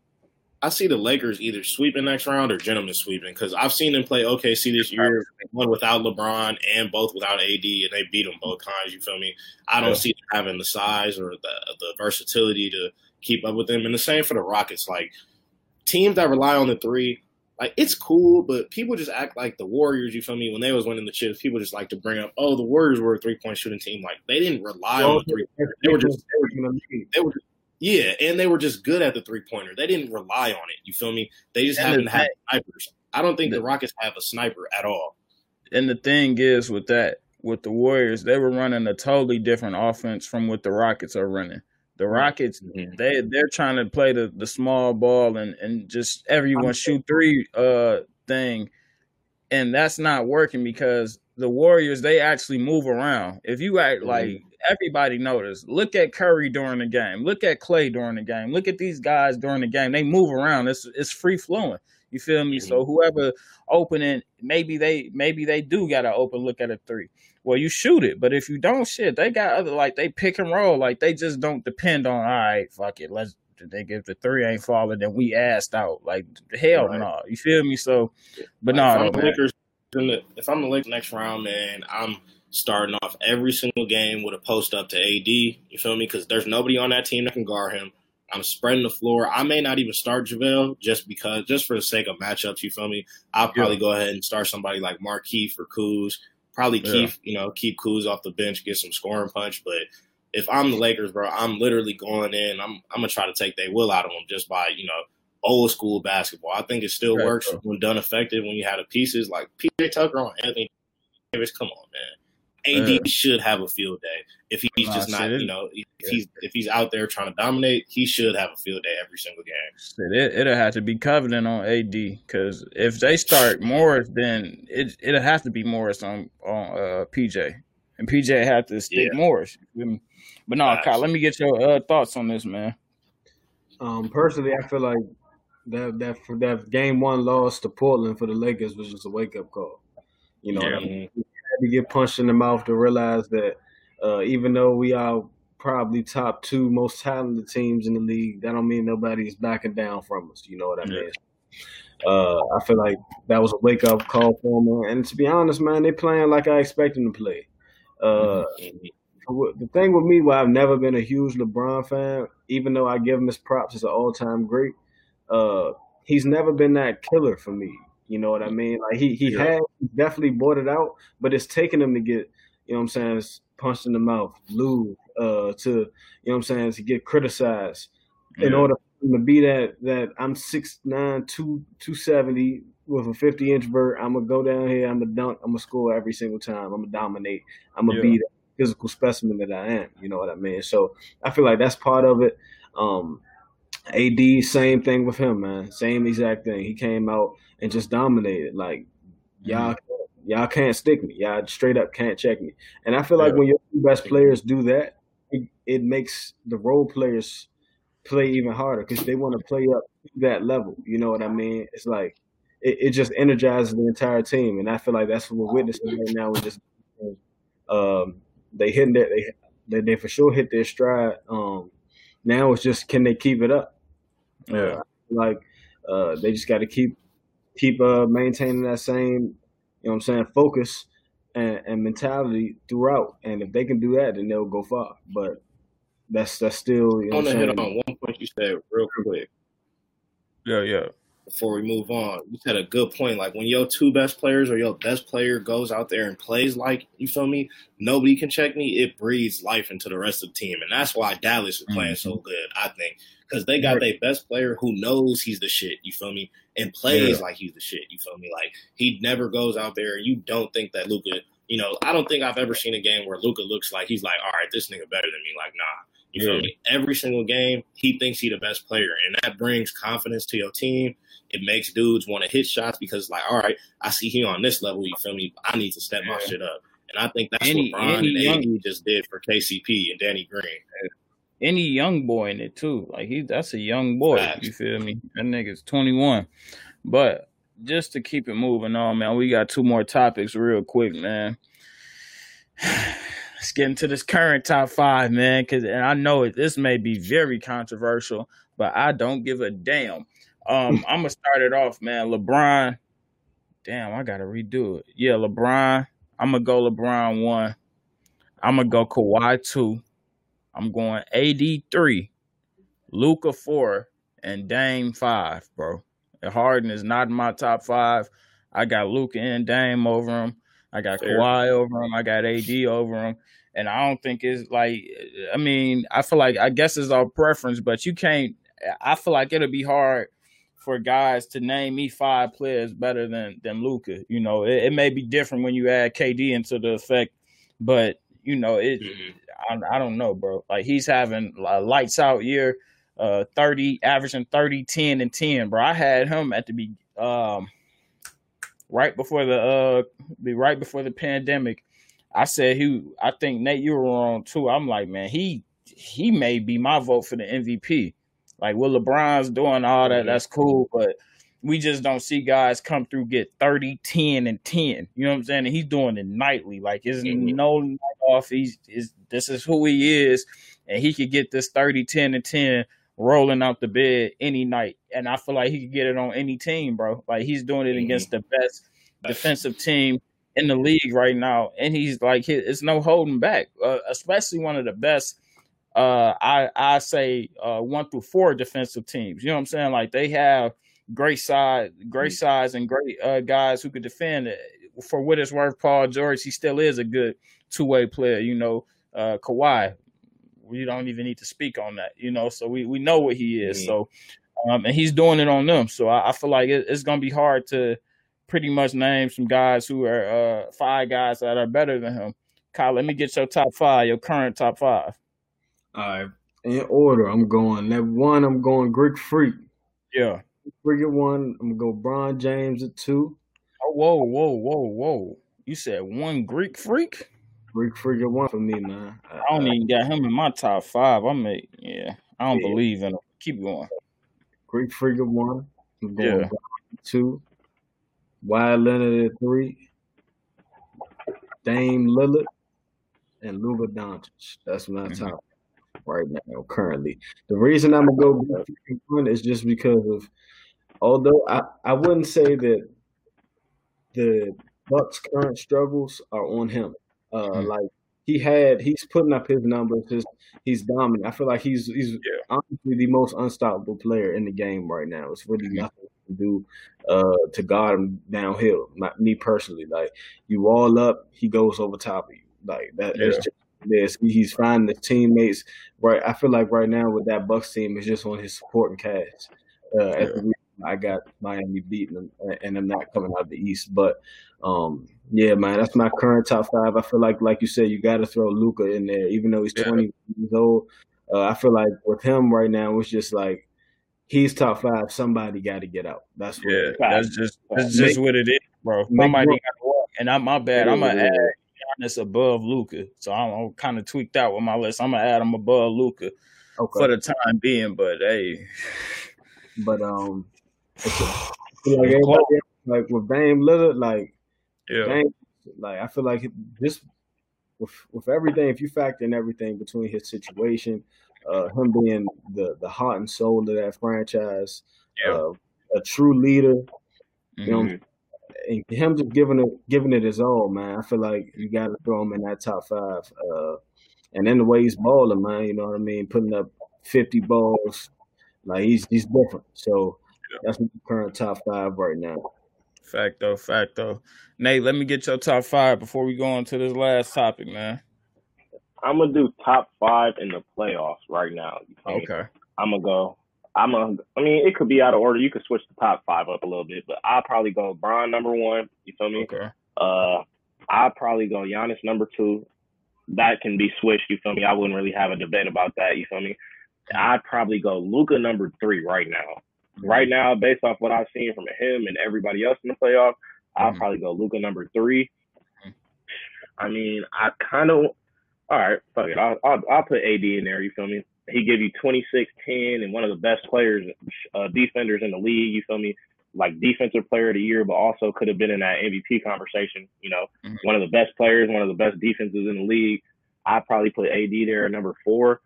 I see the Lakers either sweeping next round or gentlemen sweeping because I've seen them play OKC this year, one without LeBron and both without AD, and they beat them both times. You feel me? I don't yeah. see them having the size or the the versatility to keep up with them. And the same for the Rockets. Like teams that rely on the three, like it's cool, but people just act like the Warriors. You feel me? When they was winning the chips, people just like to bring up, oh, the Warriors were a three point shooting team. Like they didn't rely well, on the three. They were just they were, they were yeah, and they were just good at the three pointer. They didn't rely on it. You feel me? They just happened to had snipers. I don't think the, the Rockets have a sniper at all.
And the thing is with that, with the Warriors, they were running a totally different offense from what the Rockets are running. The Rockets, mm-hmm. they they're trying to play the, the small ball and, and just everyone shoot three uh thing, and that's not working because the Warriors they actually move around. If you act mm-hmm. like everybody notice, look at Curry during the game, look at Clay during the game, look at these guys during the game. They move around. It's it's free flowing. You feel me? Mm-hmm. So whoever opening, maybe they maybe they do got an open look at a three. Well, you shoot it, but if you don't, shit, they got other like they pick and roll. Like they just don't depend on. All right, fuck it, let's. They if the three ain't falling, then we asked out. Like hell no, nah. you feel me? So, but no,
nah, Lakers, if I'm the Lakers next round, man, I'm starting off every single game with a post up to AD. You feel me? Because there's nobody on that team that can guard him. I'm spreading the floor. I may not even start JaVale just because, just for the sake of matchups. You feel me? I'll probably yeah. go ahead and start somebody like Markieff or Kuz. Probably yeah. keep, you know, keep Kuz off the bench, get some scoring punch. But if I'm the Lakers, bro, I'm literally going in. I'm I'm gonna try to take their will out of them just by, you know, old school basketball. I think it still right, works bro. when done effective. When you have the pieces like PJ Tucker on Anthony Davis, come on, man. AD uh, should have a field day. If he's just not, you know, if yeah. he's if he's out there trying to dominate, he should have a field day every single game.
It, it'll have to be Covington on AD because if they start Morris, then it it'll have to be Morris on on uh, PJ, and PJ have to stick yeah. Morris. But no, Kyle, let me get your uh, thoughts on this, man.
Um, personally, I feel like that that that game one loss to Portland for the Lakers was just a wake up call. You know, yeah. I mean? to get punched in the mouth to realize that uh, even though we are probably top two most talented teams in the league, that don't mean nobody's backing down from us. You know what I mean? Uh, I feel like that was a wake up call for them. And to be honest, man, they playing like I expect them to play. Uh, the thing with me, why I've never been a huge LeBron fan, even though I give him his props as an all time great, uh, he's never been that killer for me. You know what I mean? Like he he yeah. has definitely bought it out, but it's taken him to get, you know what I'm saying, punched in the mouth, lose, uh, to you know what I'm saying, to get criticized. Yeah. In order to be that that I'm six nine two two seventy with a fifty inch vert, I'm gonna go down here, I'm gonna dunk, I'm gonna score every single time, I'm gonna dominate, I'm gonna yeah. be the physical specimen that I am. You know what I mean? So I feel like that's part of it. Um, AD, same thing with him, man. Same exact thing. He came out and just dominated. Like y'all, mm-hmm. y'all can't stick me. Y'all straight up can't check me. And I feel like yeah. when your best players do that, it, it makes the role players play even harder because they want to play up that level. You know what I mean? It's like it, it, just energizes the entire team, and I feel like that's what we're witnessing right now. With just um, they hitting that they, they they for sure hit their stride. Um, now it's just can they keep it up?
Yeah,
like uh, they just got to keep keep uh, maintaining that same, you know, what I'm saying, focus and, and mentality throughout. And if they can do that, then they'll go far. But that's that's still. You know
I want to hit on one point you said real quick.
Yeah, yeah
before we move on. You said a good point. Like when your two best players or your best player goes out there and plays like you feel me, nobody can check me. It breathes life into the rest of the team, and that's why Dallas is playing mm-hmm. so good. I think because they got their best player who knows he's the shit. You feel me, and plays yeah. like he's the shit. You feel me? Like he never goes out there. You don't think that Luka. You know, I don't think I've ever seen a game where Luka looks like he's like, all right, this nigga better than me. Like, nah. You feel me? Every single game, he thinks he's the best player, and that brings confidence to your team. It makes dudes want to hit shots because, like, all right, I see he on this level. You feel me? I need to step my shit up, and I think that's any, what Bron and AD just did for KCP and Danny Green.
Any young boy in it too, like he, that's a young boy. You feel me? That nigga's twenty one, but just to keep it moving on, man, we got two more topics real quick, man. let's get into this current top five, man. Cause and I know it, this may be very controversial, but I don't give a damn. Um, I'm gonna start it off, man. LeBron. Damn, I gotta redo it. Yeah, LeBron. I'm gonna go LeBron one. I'm gonna go Kawhi two. I'm going AD three, Luka four, and Dame five, bro. Harden is not in my top five. I got Luka and Dame over him. I got Fair. Kawhi over him. I got AD over him. And I don't think it's like, I mean, I feel like, I guess it's our preference, but you can't, I feel like it'll be hard for guys to name me five players better than than Luka. You know, it, it, may be different when you add KD into the effect, but you know, it. Mm-hmm. I, I, don't know, bro. Like he's having a lights out year, uh, thirty averaging 30, 10, and ten, bro. I had him at the be um right before the uh be right before the pandemic. I said he. I think Nate, you were wrong too. I'm like, man, he he may be my vote for the MVP. Like what LeBron's doing, all that, that's cool, but we just don't see guys come through get 30, 10, and 10. You know what I'm saying? And he's doing it nightly. Like it's mm-hmm. no night off. He's is this is who he is, and he could get this 30, 10, and 10 rolling out the bed any night. And I feel like he could get it on any team, bro. Like he's doing it mm-hmm. against the best defensive team in the league right now, and he's like, it's no holding back. Uh, especially one of the best uh, I I say uh, one through four defensive teams. You know what I'm saying? Like they have great size, great mm. size, and great uh, guys who could defend. For what it's worth, Paul George, he still is a good two way player. You know, uh, Kawhi, we don't even need to speak on that. You know, so we we know what he is. Mm-hmm. So, um, and he's doing it on them. So I, I feel like it, it's gonna be hard to pretty much name some guys who are uh, five guys that are better than him. Kyle, let me get your top five, your current top five.
All right. In order, I'm going. That one, I'm going Greek Freak.
Yeah.
Freak at one. I'm gonna go Bron James at two.
Oh, whoa, whoa, whoa, whoa! You said one Greek Freak.
Greek Freak at one for me, man.
I, I don't even got him in my top five. I'm a, yeah. I don't yeah. believe in him. Keep going.
Greek Freak at one. I'm going yeah. two. Kawhi Leonard at three. Dame Lillard and Luka Doncic. That's my mm-hmm. top right now currently. The reason I'm gonna go one is just because of although I, I wouldn't say that the Bucks current struggles are on him. Uh mm-hmm. like he had he's putting up his numbers, his he's dominant. I feel like he's he's yeah. honestly the most unstoppable player in the game right now. It's really mm-hmm. nothing to do uh to guard him downhill. Not me personally. Like you all up, he goes over top of you. Like that, yeah. just this. He's finding the teammates. Right, I feel like right now with that Bucks team is just on his supporting cast. Uh, yeah. I got Miami beating them, and I'm not coming out of the East. But um, yeah, man, that's my current top five. I feel like, like you said, you got to throw Luka in there, even though he's yeah. 20 years old. Uh, I feel like with him right now, it's just like he's top five. Somebody got to get out. That's what
yeah. That's just that's just what it is, bro. Somebody got to walk. And I'm my bad. I'm gonna add Giannis above Luka. So I'm, I'm kind of tweaked out with my list. I'm gonna add him above Luka okay. for the time being. But hey,
but um, like, like with Dame Lillard, like
yeah, Dame,
like I feel like this with with everything. If you factor in everything between his situation, uh, him being the the heart and soul of that franchise, yeah. uh, a true leader. You mm-hmm. know, and him just giving it giving it his all, man. I feel like you got to throw him in that top five. Uh, and then the way he's balling, man, you know what I mean, putting up fifty balls, like he's he's different. So yeah. that's my current top five right now.
Facto, facto. Nate, let me get your top five before we go on to this last topic, man.
I'm gonna do top five in the playoffs right now.
Okay.
I'm gonna go I'm a. I mean, it could be out of order. You could switch the top five up a little bit, but I'll probably go Bron number one. You feel me?
Okay.
Uh, I'll probably go Giannis number two. That can be switched. You feel me? I wouldn't really have a debate about that. You feel me? I'd probably go Luka number three right now. Mm-hmm. Right now, based off what I've seen from him and everybody else in the playoff, I'll mm-hmm. probably go Luka number 3 mm-hmm. I mean, I kind of. All right, fuck it. I'll, I'll I'll put AD in there. You feel me? He give you 26, 10, and one of the best players, uh, defenders in the league. You feel me? Like defensive player of the year, but also could have been in that MVP conversation. You know, mm-hmm. one of the best players, one of the best defenses in the league. I probably put AD there at number four.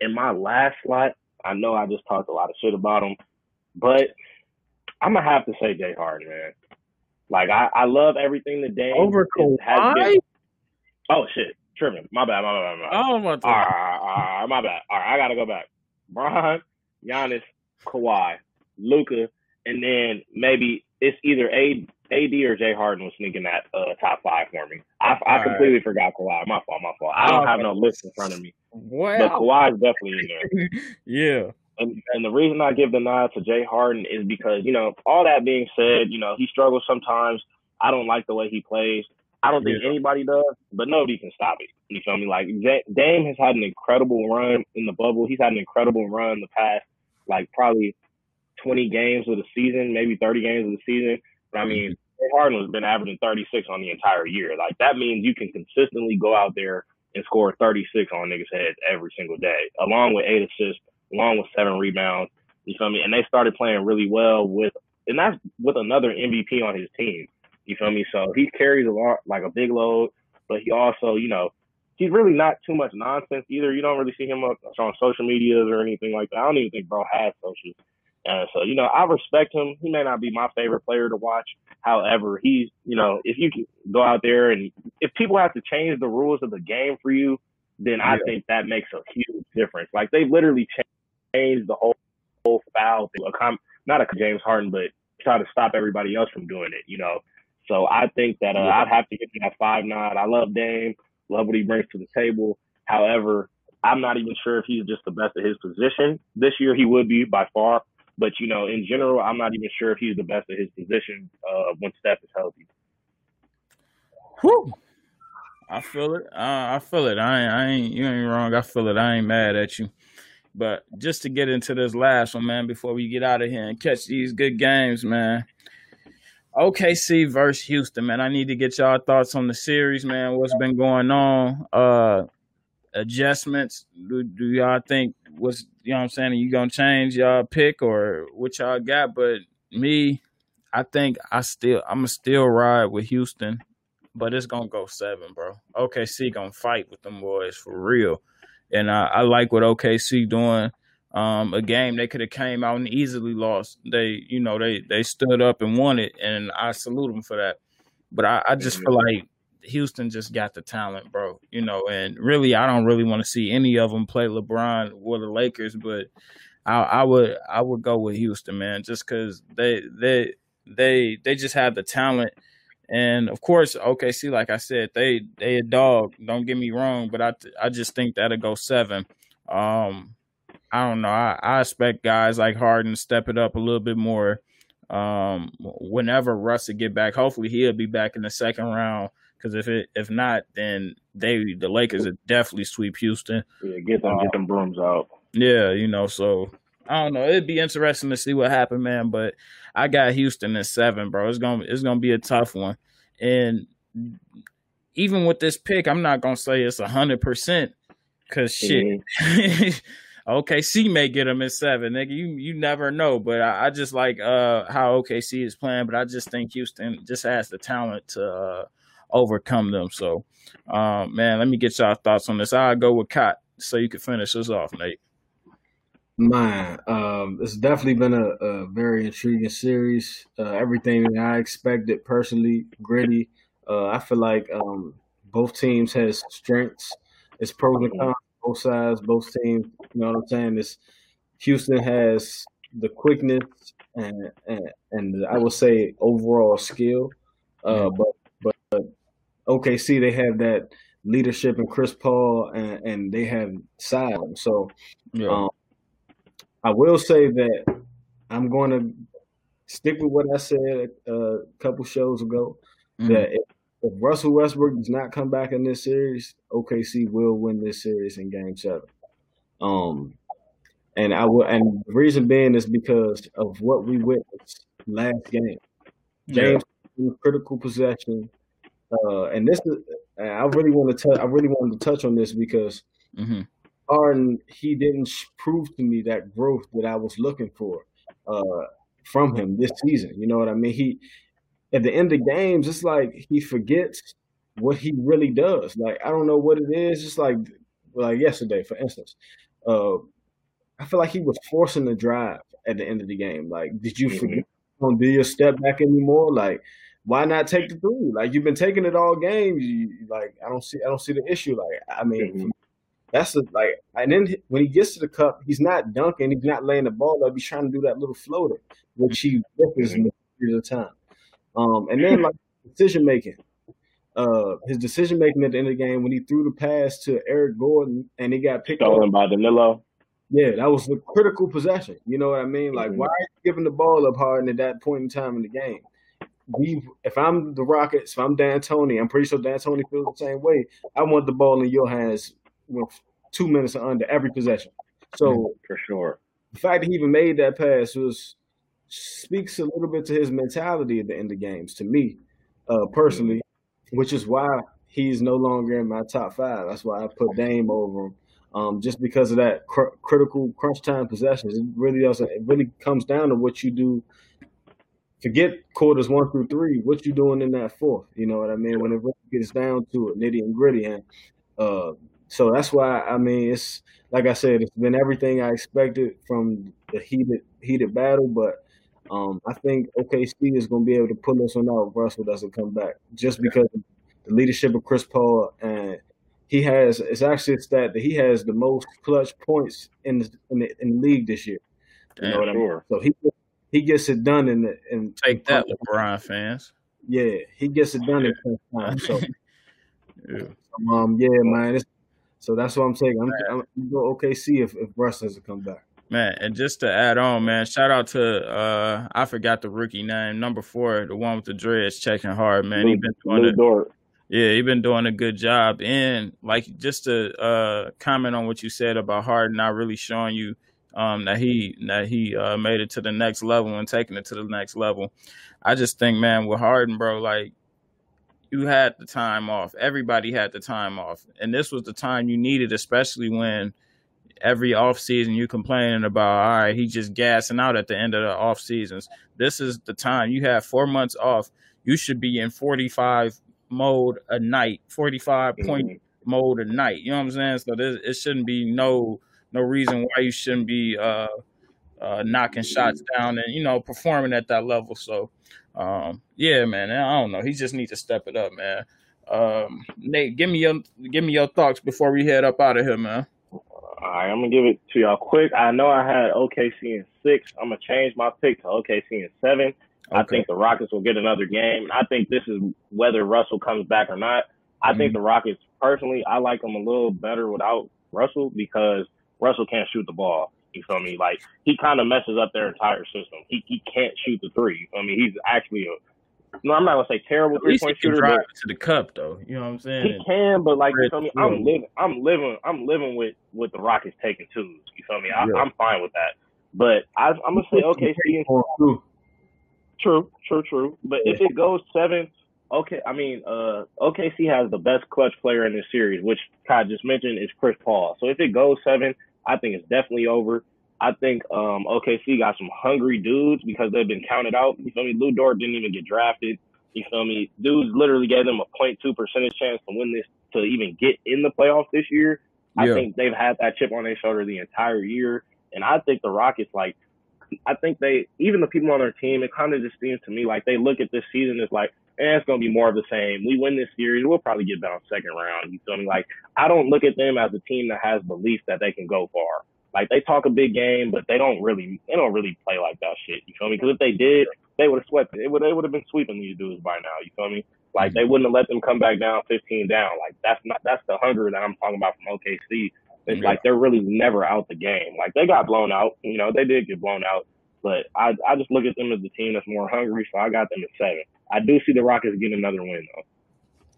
In my last slot, I know I just talked a lot of shit about him, but I'm gonna have to say Jay Harden, man. Like I, I love everything that Dame
over Kawhi.
Oh shit, tripping. My bad. My bad. My bad.
Oh, my,
all right, all right, all right, my bad. All right, I gotta go back. Bron, Giannis, Kawhi, Luka, and then maybe it's either A, AD or Jay Harden was sneaking that uh, top five for me. I, I completely right. forgot Kawhi. My fault. My fault. I don't have no list in front of me.
Wow.
But Kawhi is definitely in
there. yeah.
And, and the reason I give the nod to Jay Harden is because, you know, all that being said, you know, he struggles sometimes. I don't like the way he plays. I don't think yeah. anybody does, but nobody can stop it. You feel me? Like Dame has had an incredible run in the bubble. He's had an incredible run the past, like probably 20 games of the season, maybe 30 games of the season. But I mean, Harden has been averaging 36 on the entire year. Like that means you can consistently go out there and score 36 on niggas' heads every single day, along with eight assists, along with seven rebounds. You feel me? And they started playing really well with, and that's with another MVP on his team. You feel me? So he carries a lot, like a big load, but he also, you know, he's really not too much nonsense either. You don't really see him on social medias or anything like that. I don't even think bro has social. Uh, so you know, I respect him. He may not be my favorite player to watch. However, he's you know, if you can go out there and if people have to change the rules of the game for you, then I think that makes a huge difference. Like they literally changed the whole whole foul thing. Not a James Harden, but try to stop everybody else from doing it. You know, so I think that uh, I'd have to give him that five nine. I love Dame, love what he brings to the table. However, I'm not even sure if he's just the best at his position. This year he would be by far. But you know, in general, I'm not even sure if he's the best at his position uh, when Steph is healthy.
Whew. I feel it. Uh, I feel it. I ain't, I ain't. You ain't wrong. I feel it. I ain't mad at you. But just to get into this last one, man, before we get out of here and catch these good games, man. OKC versus Houston, man. I need to get y'all thoughts on the series, man. What's been going on? Uh adjustments. Do, do y'all think what's you know what I'm saying? Are you gonna change y'all pick or what y'all got? But me, I think I still I'ma still ride with Houston, but it's gonna go seven, bro. OKC gonna fight with them boys for real. And I, I like what OKC doing um, a game they could have came out and easily lost. They, you know, they they stood up and won it, and I salute them for that. But I, I just feel like Houston just got the talent, bro. You know, and really, I don't really want to see any of them play LeBron or the Lakers, but I, I would I would go with Houston, man, just because they they they they just have the talent. And of course, OKC, like I said, they they a dog. Don't get me wrong, but I I just think that'll go seven. Um, I don't know. I, I expect guys like Harden to step it up a little bit more. Um, whenever Russ will get back, hopefully he'll be back in the second round. Because if it if not, then they the Lakers would definitely sweep Houston.
Yeah, get them get them brooms out.
Yeah, you know. So I don't know. It'd be interesting to see what happened, man. But I got Houston in seven, bro. It's gonna it's gonna be a tough one. And even with this pick, I'm not gonna say it's a hundred percent because shit. Mm-hmm. OKC may get them in seven. Nigga, you you never know. But I, I, just like uh how OKC is playing. But I just think Houston just has the talent to uh, overcome them. So, um, man, let me get y'all thoughts on this. I'll go with Cot so you can finish us off, Nate.
Mine, um, it's definitely been a, a very intriguing series. Uh, everything I expected personally, gritty. Uh, I feel like um, both teams has strengths. It's pros and cons both sides, both teams. You know what I'm saying? This Houston has the quickness and and, and I would say overall skill, uh, but, but but OKC they have that leadership in Chris Paul and, and they have size. So yeah. um, I will say that I'm going to stick with what I said a, a couple shows ago. Mm-hmm. That if if Russell Westbrook does not come back in this series, OKC will win this series in Game Seven. Um, and I will, and the reason being is because of what we witnessed last game. James yeah. critical possession, uh, and this is I really want to touch. I really wanted to touch on this because mm-hmm. Harden he didn't prove to me that growth that I was looking for uh, from him this season. You know what I mean? He at the end of games, it's like he forgets what he really does. Like I don't know what it is. It's like like yesterday, for instance, uh, I feel like he was forcing the drive at the end of the game. Like, did you mm-hmm. forget don't do your step back anymore? Like, why not take the three? Like you've been taking it all game. You, like I don't see I don't see the issue. Like I mean. Mm-hmm. That's the, like, and then when he gets to the cup, he's not dunking, he's not laying the ball up. He's trying to do that little floater, which he whips mm-hmm. the time. Um, and then like decision making, uh, his decision making at the end of the game when he threw the pass to Eric Gordon and he got picked
stolen by Danilo.
Yeah, that was a critical possession. You know what I mean? Like, mm-hmm. why are you giving the ball up hard at that point in time in the game? We, if I'm the Rockets, if I'm D'Antoni, I'm pretty sure D'Antoni feels the same way. I want the ball in your hands with two minutes or under every possession. So
for sure,
the fact that he even made that pass was speaks a little bit to his mentality at the end of games. To me, uh, personally, which is why he's no longer in my top five. That's why I put Dame over him. Um, just because of that cr- critical crunch time possessions, it really doesn't. It really comes down to what you do. Forget quarters one through three. What you doing in that fourth? You know what I mean? When it really gets down to it, nitty and gritty, and uh, so that's why I mean it's like I said, it's been everything I expected from the heated heated battle, but um, I think OKC is going to be able to pull this one out if Russell doesn't come back, just because the leadership of Chris Paul and he has. It's actually a stat that he has the most clutch points in the in the, in the league this year.
You know what I mean?
So he he gets it done in the in
take that, LeBron fans.
Yeah, he gets it done in time. So, yeah. um, yeah, man. so that's what I'm saying. I'm, I'm, I'm go OKC if if Russ doesn't come back.
Man, and just to add on, man, shout out to uh I forgot the rookie name, number four, the one with the dreads checking hard, man. He been doing it. Yeah, he been doing a good job. And like just to uh comment on what you said about Harden not really showing you um that he that he uh made it to the next level and taking it to the next level. I just think, man, with Harden, bro, like you had the time off. Everybody had the time off. And this was the time you needed, especially when every off season you complaining about all right he just gassing out at the end of the off seasons this is the time. You have four months off. You should be in 45 mode a night 45 point mm-hmm. mode a night. You know what i'm saying? So there, it shouldn't be no no reason why you shouldn't be uh uh knocking shots down and you know performing at that level. So um yeah man i don't know. He just needs to step it up man. Um nate give me your give me your thoughts before we head up out of here man
all right, I'm gonna give it to y'all quick. I know I had OKC in six. I'm gonna change my pick to OKC in seven. Okay. I think the Rockets will get another game. I think this is whether Russell comes back or not. I think mhm. the Rockets, personally, I like them a little better without Russell because Russell can't shoot the ball. You feel me? Like he kind of messes up their entire system. He he can't shoot the three. I mean, he's actually a no, I'm not gonna say terrible three point shooter.
Drive but to the cup though. You know what I'm saying?
He can, but like you feel me, I'm living, I'm living, I'm living with with the Rockets taking twos. You feel me? I, am fine with that. But I, am gonna say okay, True, true, true. But if it goes seven, okay. I mean, uh, OKC has the best clutch player in this series, which Kai just mentioned is Chris Paul. So if it goes seven, I think it's definitely over. I think um, OKC got some hungry dudes because they've been counted out. You feel me? Lu Dort didn't even get drafted. You feel me? Dudes literally gave them a 0.2 percentage chance to win this to even get in the playoffs this year. I yeah. think they've had that chip on their shoulder the entire year, and I think the Rockets like. I think they, even the people on their team, it kind of just seems to me like they look at this season as like, eh, it's going to be more of the same. We win this series, we'll probably get bounced second round. You feel me? Like, I don't look at them as a team that has belief that they can go far. Like they talk a big game, but they don't really they don't really play like that shit. You feel me? Because if they did, they would have swept it. It would they would have been sweeping these dudes by now. You feel me? Like they wouldn't have let them come back down 15 down. Like that's not that's the hunger that I'm talking about from OKC. It's yeah. like they're really never out the game. Like they got blown out. You know they did get blown out, but I I just look at them as the team that's more hungry. So I got them at seven. I do see the Rockets getting another win though.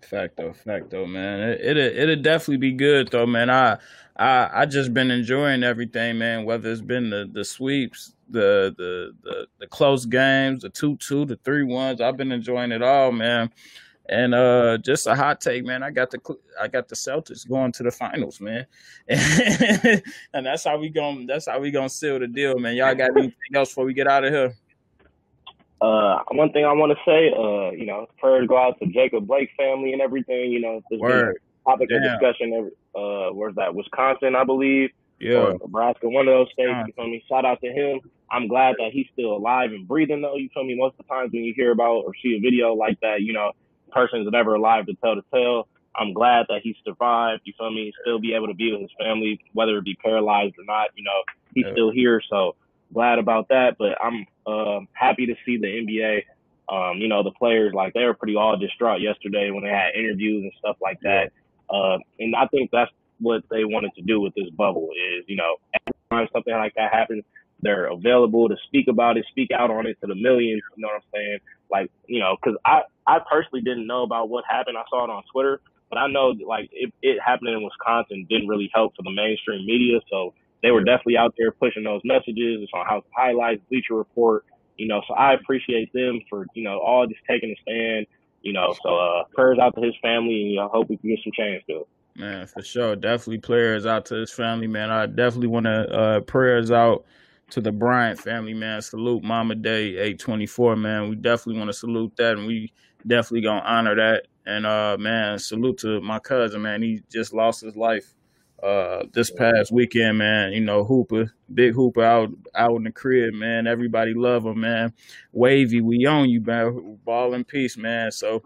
Facto, facto, man. It it it'll definitely be good though, man. I I I just been enjoying everything, man. Whether it's been the the sweeps, the the the, the close games, the two two, the three ones. I've been enjoying it all, man. And uh, just a hot take, man. I got the I got the Celtics going to the finals, man. and that's how we going that's how we gonna seal the deal, man. Y'all got anything else before we get out of here?
Uh, one thing I want to say, uh, you know, prayers go out to Jacob Blake family and everything. You know, this
Word.
topic Damn. of discussion. Uh, where's that? Wisconsin, I believe.
Yeah.
Nebraska, one of those states. You feel me? Shout out to him. I'm glad that he's still alive and breathing, though. You feel me? Most of the times when you hear about or see a video like that, you know, person's never alive to tell the tale. I'm glad that he survived. You feel me? Still be able to be with his family, whether it be paralyzed or not. You know, he's yeah. still here. So glad about that. But I'm uh, happy to see the NBA. Um, you know, the players like they were pretty all distraught yesterday when they had interviews and stuff like that. Uh, and I think that's what they wanted to do with this bubble is, you know,
time something like that happens, they're available to speak about it, speak out on it to the millions. You know what I'm saying? Like, you know, because I I personally didn't know about what happened. I saw it on Twitter, but I know like it, it happening in Wisconsin didn't really help for the mainstream media. So they were definitely out there pushing those messages. It's on House Highlights, Bleacher Report. You know, so I appreciate them for you know all just taking a stand. You know, so uh, prayers out to his family, and you know, hope we can get some change to it.
Man, for sure. Definitely prayers out to his family, man. I definitely want to uh, prayers out to the Bryant family, man. Salute Mamba Day 824, man. We definitely want to salute that and we definitely gonna honor that. And uh man, salute to my cousin, man. He just lost his life uh this past weekend, man. You know, Hooper, big Hooper out out in the crib, man. Everybody love him, man. Wavy, we own you, man. Ball in peace, man. So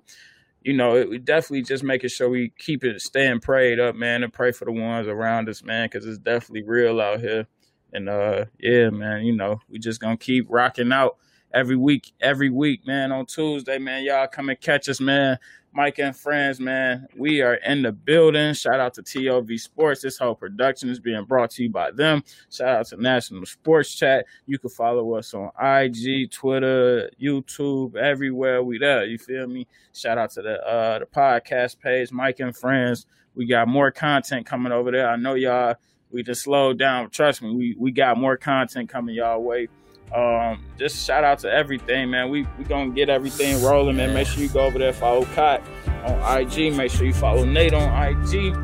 you know, it, definitely just making sure we keep it staying prayed up, man, and pray for the ones around us, man, because it's definitely real out here. And uh, yeah, man, you know, we just gonna keep rocking out every week, every week, man. On Tuesday, man, y'all come and catch us, man. Micah and friends, man, we are in the building. Shout out to TOV Sports. This whole production is being brought to you by them. Shout out to National Sports Chat. You can follow us on IG, Twitter, YouTube, everywhere we there. You feel me? Shout out to the uh the podcast page, Micah and Friends. We got more content coming over there. I know y'all we just slowed down. Trust me, we we got more content coming y'all way. Um, just shout out to everything, man. We we gonna get everything rolling, man. Make sure you go over there, follow Cott on IG. Make sure you follow Nate on IG.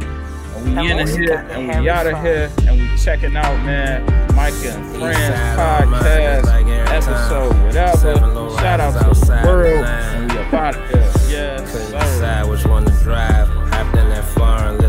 And we in here and we out of here and we checking out, man. Micah and Friends podcast episode, whatever. Shout out to the world and we about it here. Yeah, decide
which one to drive. Hopped in that foreign,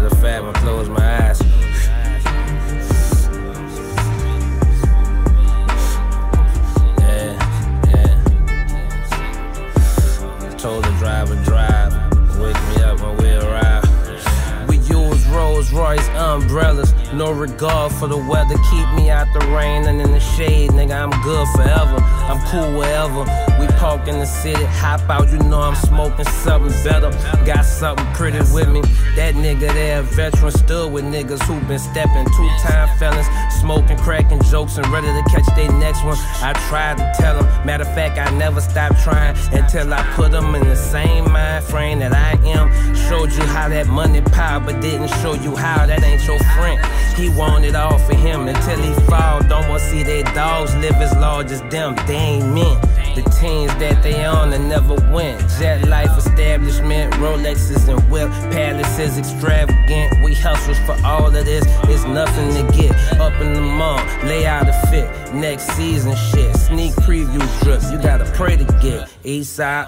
Rolls Royce umbrellas. No regard for the weather. Keep me out the rain and in the shade, nigga. I'm good forever. I'm cool wherever. We park in the city, hop out. You know I'm smoking something better. Got something pretty with me. That nigga there, veteran, stood with niggas who been stepping. Two time felons, smoking, cracking jokes, and ready to catch their next one. I tried to tell them. Matter of fact, I never stopped trying until I put them in the same mind frame that I am. Showed you how that money power, but didn't show you how that ain't your friend. He wanted all for him until he fall. Don't want to see their dogs live as large as them. They ain't meant. The teams that they on and never win. Jet life establishment, Rolexes and whip palaces extravagant. We hustles for all of this. It's nothing to get up in the mall. Lay out a fit. Next season shit. Sneak preview drip. You gotta pray to get. Eastside.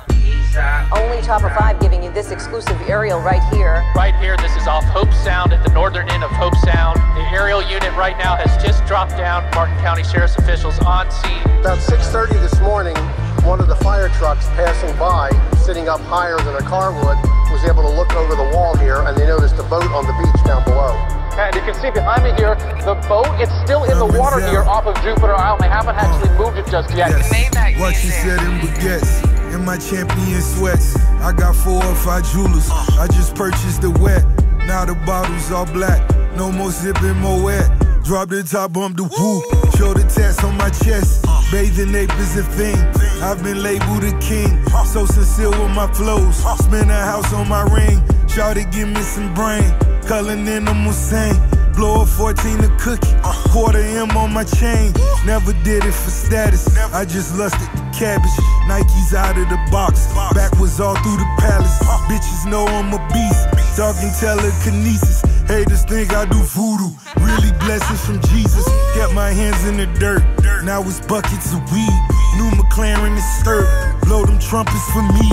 Only top of five giving you this exclusive aerial right here.
Right here, this is off Hobe Sound at the northern end of Hobe Sound. The aerial unit right now has just dropped down. Martin County Sheriff's officials on scene.
About 6.30 this morning, one of the fire trucks passing by, sitting up higher than a car would, was able to look over the wall here and they noticed a boat on the beach down below.
And you can see behind me here, the boat, it's still in the water here off of Jupiter Island. They haven't actually moved it just yet.
Yes. What you said in baguettes in my champion sweats. I got four or five jewelers. Uh. I just purchased the wet. Now the bottles all black. No more zipping, more wet. Drop the top, bump the woo. Show the tats on my chest. Bathing ape is a thing. I've been labeled a king. So sincere with my flows. Spend a house on my ring. Try to give me some brain. Culling animal sane. Blow a 14 a cookie. Quarter M on my chain. Never did it for status. I just lusted the cabbage. Nike's out of the box. Backwards all through the palace. Bitches know I'm a beast. Talking telekinesis. Haters think I do voodoo. Really blessings from Jesus. Kept my hands in the dirt. Now it's buckets of weed. New McLaren is skirt. Blow them trumpets for me.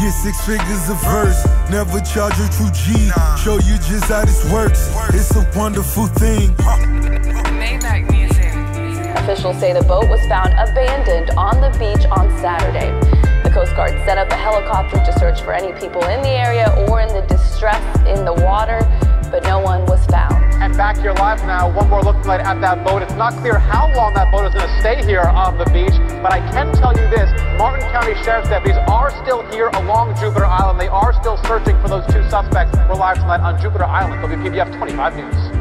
Get six figures a verse. Never charge a true G. Show you just how this works. It's a wonderful thing.
Officials say the boat was found abandoned on the beach on Saturday. The Coast Guard set up a helicopter to search for any people in the area or in the distress in the water, but no one was found.
And back here live now, one more look at that boat. It's not clear how long that boat is going to stay here on the beach, but I can tell you this, Martin County Sheriff's deputies are still here along Jupiter Island. They are still searching for those two suspects. We're live tonight on Jupiter Island, WPBF 25 News.